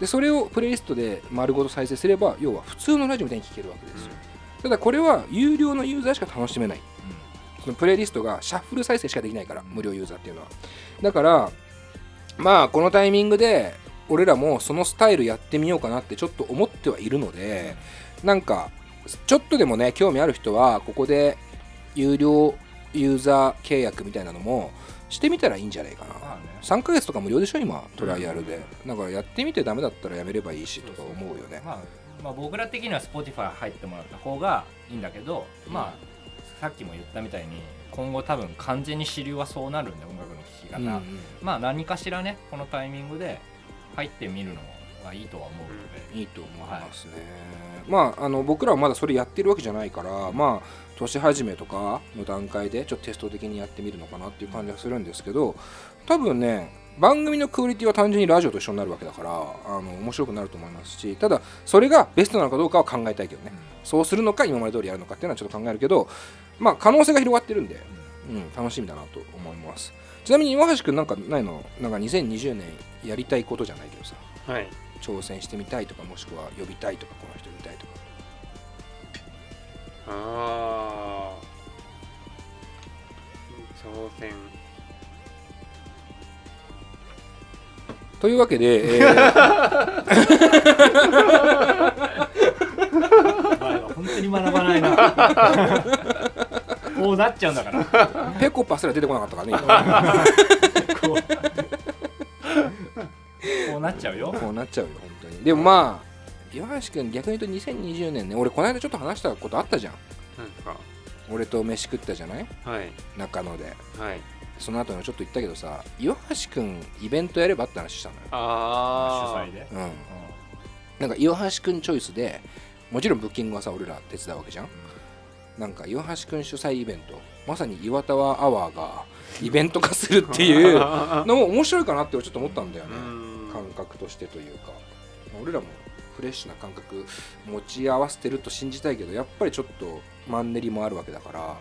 でそれをプレイリストで丸ごと再生すれば要は普通のラジオみたいに聴けるわけですよ、ただこれは有料のユーザーしか楽しめない、そのプレイリストがシャッフル再生しかできないから無料ユーザーっていうのは。だからまあこのタイミングで俺らもそのスタイルやってみようかなってちょっと思ってはいるのでなんかちょっとでもね興味ある人はここで有料ユーザー契約みたいなのもしてみたらいいんじゃないかな、3ヶ月とか無料でしょ今トライアルで、だからやってみてダメだったらやめればいいしとか思うよね。まあ、まあ僕ら的には Spotify 入ってもらった方がいいんだけど、まあさっきも言ったみたいに今後多分完全に主流はそうなるんで音楽の聴き方、うんうん。まあ何かしらねこのタイミングで入ってみるのがいいとは思うので、いいと思いますね、まああの僕らはまだそれやってるわけじゃないからまあ年始めとかの段階でちょっとテスト的にやってみるのかなっていう感じがするんですけど多分ね番組のクオリティは単純にラジオと一緒になるわけだからあの面白くなると思いますしただそれがベストなのかどうかは考えたいけどね、そうするのか今まで通りやるのかっていうのはちょっと考えるけどまあ可能性が広がってるんで、うん、楽しみだなと思います。ちなみに岩橋君なんかないの？なんか2020年やりたいことじゃないけどさ、はい、挑戦してみたいとかもしくは呼びたいとかこの人呼びたいとか。ああ挑戦というわけで、えー本当に学ばないな。こうなっちゃうんだから。ペコパすら出てこなかったからねこうなっちゃうよ。こうなっちゃうよ本当に。でもまあ岩橋君逆に言うと2020年ね俺この間ちょっと話したことあったじゃん。なんか。俺と飯食ったじゃない？はい。中野で。はいその後にちょっと言ったけどさ岩橋君イベントやればって話したのよ。ああ主催で。うん。なんか岩橋君チョイスでもちろんブッキングはさ俺ら手伝うわけじゃん。なんか岩橋君主催イベント。まさに岩田はアワーがイベント化するっていう のも面白いかなって俺ちょっと思ったんだよね。感覚としてというか。俺らもフレッシュな感覚持ち合わせてると信じたいけどやっぱりちょっとマンネリもあるわけだから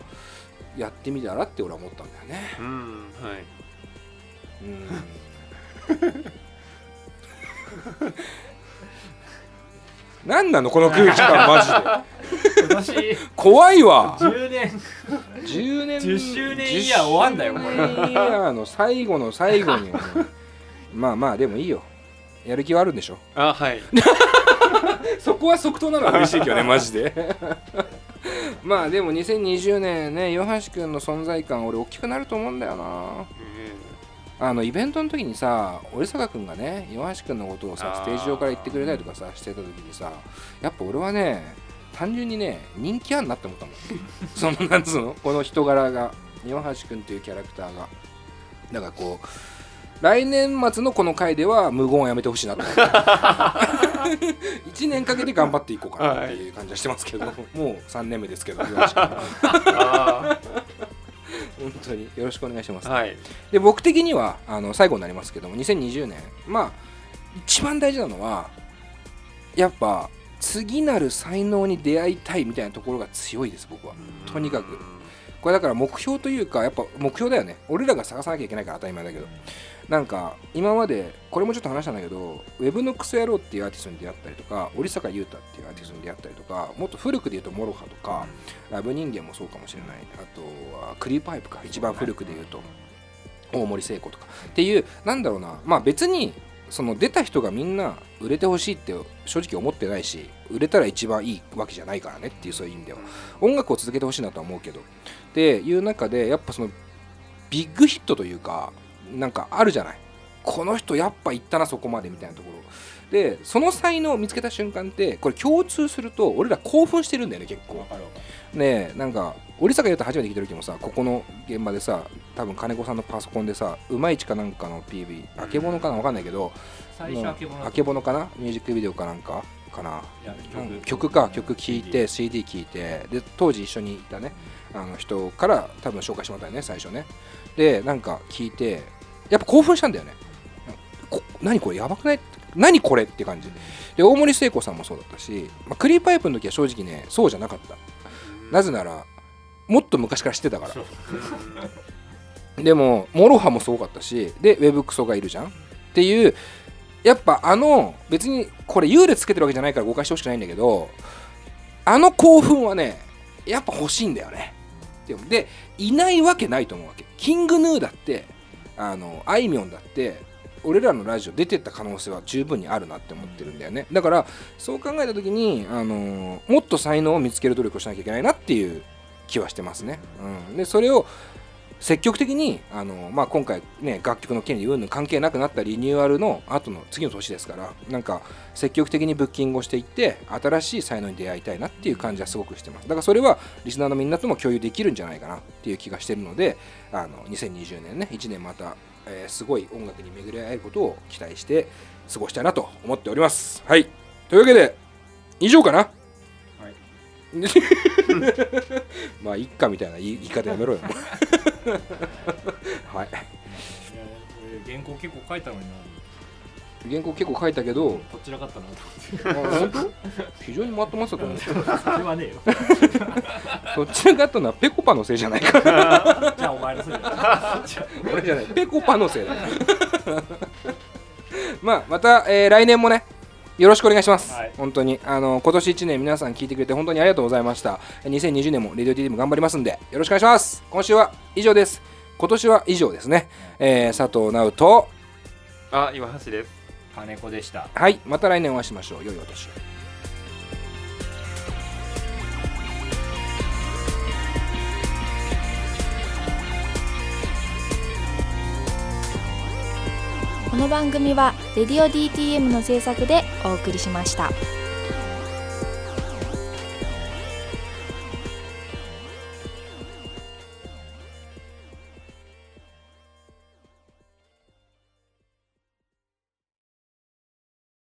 やってみたらって俺は思ったんだよね。うんはい。うん。何なのこの空気感マジで。怖いわ。10年。10年。10周年イヤー終わんだよこれ。10周年イヤーの最後の最後に。まあまあでもいいよ。やる気はあるんでしょ。あはい。そこは即答なのは嬉しいけどねマジでまあでも2020年ね岩橋君の存在感俺大きくなると思うんだよな。あのイベントの時にさ折坂君がね岩橋君のことをさステージ上から言ってくれたりとかさしてた時にさやっぱ俺はね単純にね人気あんなって思ったもん。そのなんつうのこの人柄が。岩橋君っていうキャラクターが。だからこう来年末のこの回では無言をやめてほしいなと。思って1年かけて頑張っていこうかなっていう感じはしてますけど、もう3年目ですけど岩橋君あ本当によろしくお願いします、はい。で僕的にはあの最後になりますけども2020年。まあ一番大事なのはやっぱ次なる才能に出会いたいみたいなところが強いです僕は。とにかく。これだから目標というかやっぱ目標だよね。俺らが探さなきゃいけないから当たり前だけどなんか今までこれもちょっと話したんだけどウェブのクソ野郎っていうアーティストに出会ったりとか折坂悠太っていうアーティストに出会ったりとかもっと古くで言うと MOROHA とかラブ人間もそうかもしれない。あとはクリープハイプか一番古くで言うと大森靖子とか。っていうなんだろうな。まあ別にその出た人がみんな売れてほしいって正直思ってないし売れたら一番いいわけじゃないからねっていうそういう意味では。音楽を続けてほしいなとは思うけど。っていう中でやっぱそのビッグヒットというかなんかあるじゃない。この人やっぱ行ったなそこまでみたいなところ。でその才能を見つけた瞬間ってこれ共通すると俺ら興奮してるんだよね結構。ねえなんか折坂悠太初めて聞いた時もさここの現場でさ多分金子さんのパソコンでさうまいちかなんかの PV あけぼのかなわかんないけど最初うんあけぼの。あけぼのかな？ミュージックビデオかなんか？かな？曲。曲か。曲聴いて CD 聴いてで当時一緒にいたねあの人から多分紹介してもらったよね最初ね。でなんか聞いてやっぱ興奮したんだよね。こ何これやばくない？何これって感じ。で大森聖子さんもそうだったし、まあ、クリーパイプの時は正直ねそうじゃなかった。なぜならもっと昔から知ってたから。でも MOROHA もすごかったしでウェブクソがいるじゃん。っていうやっぱあの別にこれ優劣つけてるわけじゃないから誤解してほしくないんだけどあの興奮はねやっぱ欲しいんだよね。でいないわけないと思うわけ。 King Gnu だってあのあいみょんだって俺らのラジオ出てった可能性は十分にあるなって思ってるんだよね。だからそう考えた時に、あのもっと才能を見つける努力をしなきゃいけないなっていう気はしてますね、うん、でそれを積極的にあの、まあ、今回ね楽曲の権利云々関係なくなったリニューアルの後の次の年ですからなんか積極的にブッキングをしていって新しい才能に出会いたいなっていう感じはすごくしてます。だからそれはリスナーのみんなとも共有できるんじゃないかなっていう気がしてるのであの2020年ね1年また、えーすごい音楽に巡り合えることを期待して過ごしたいなと思っております。はい。というわけで以上かな？まあいっかみたいな言い言い方やめろよ はい。原稿結構書いたのにな。原稿結構書いたけどこちらかったなと思って。あ本当？非常にまとまってたと思う。それはねえよ。どちらかというのはペコパのせいじゃないか。じゃあお前のせいだ。俺じゃない。ペコパのせいだ。まあまた、えー来年もねよろしくお願いします、本当に。あの今年1年皆さん聞いてくれて本当にありがとうございました。2020年もレディオ TD も頑張りますんでよろしくお願いします。今週は以上です。今年は以上ですね、えー佐藤直人。あ岩橋です金子でした。はい。また来年お会いしましょう。良いお年この番組は「レディオ DTM」の制作でお送りしました。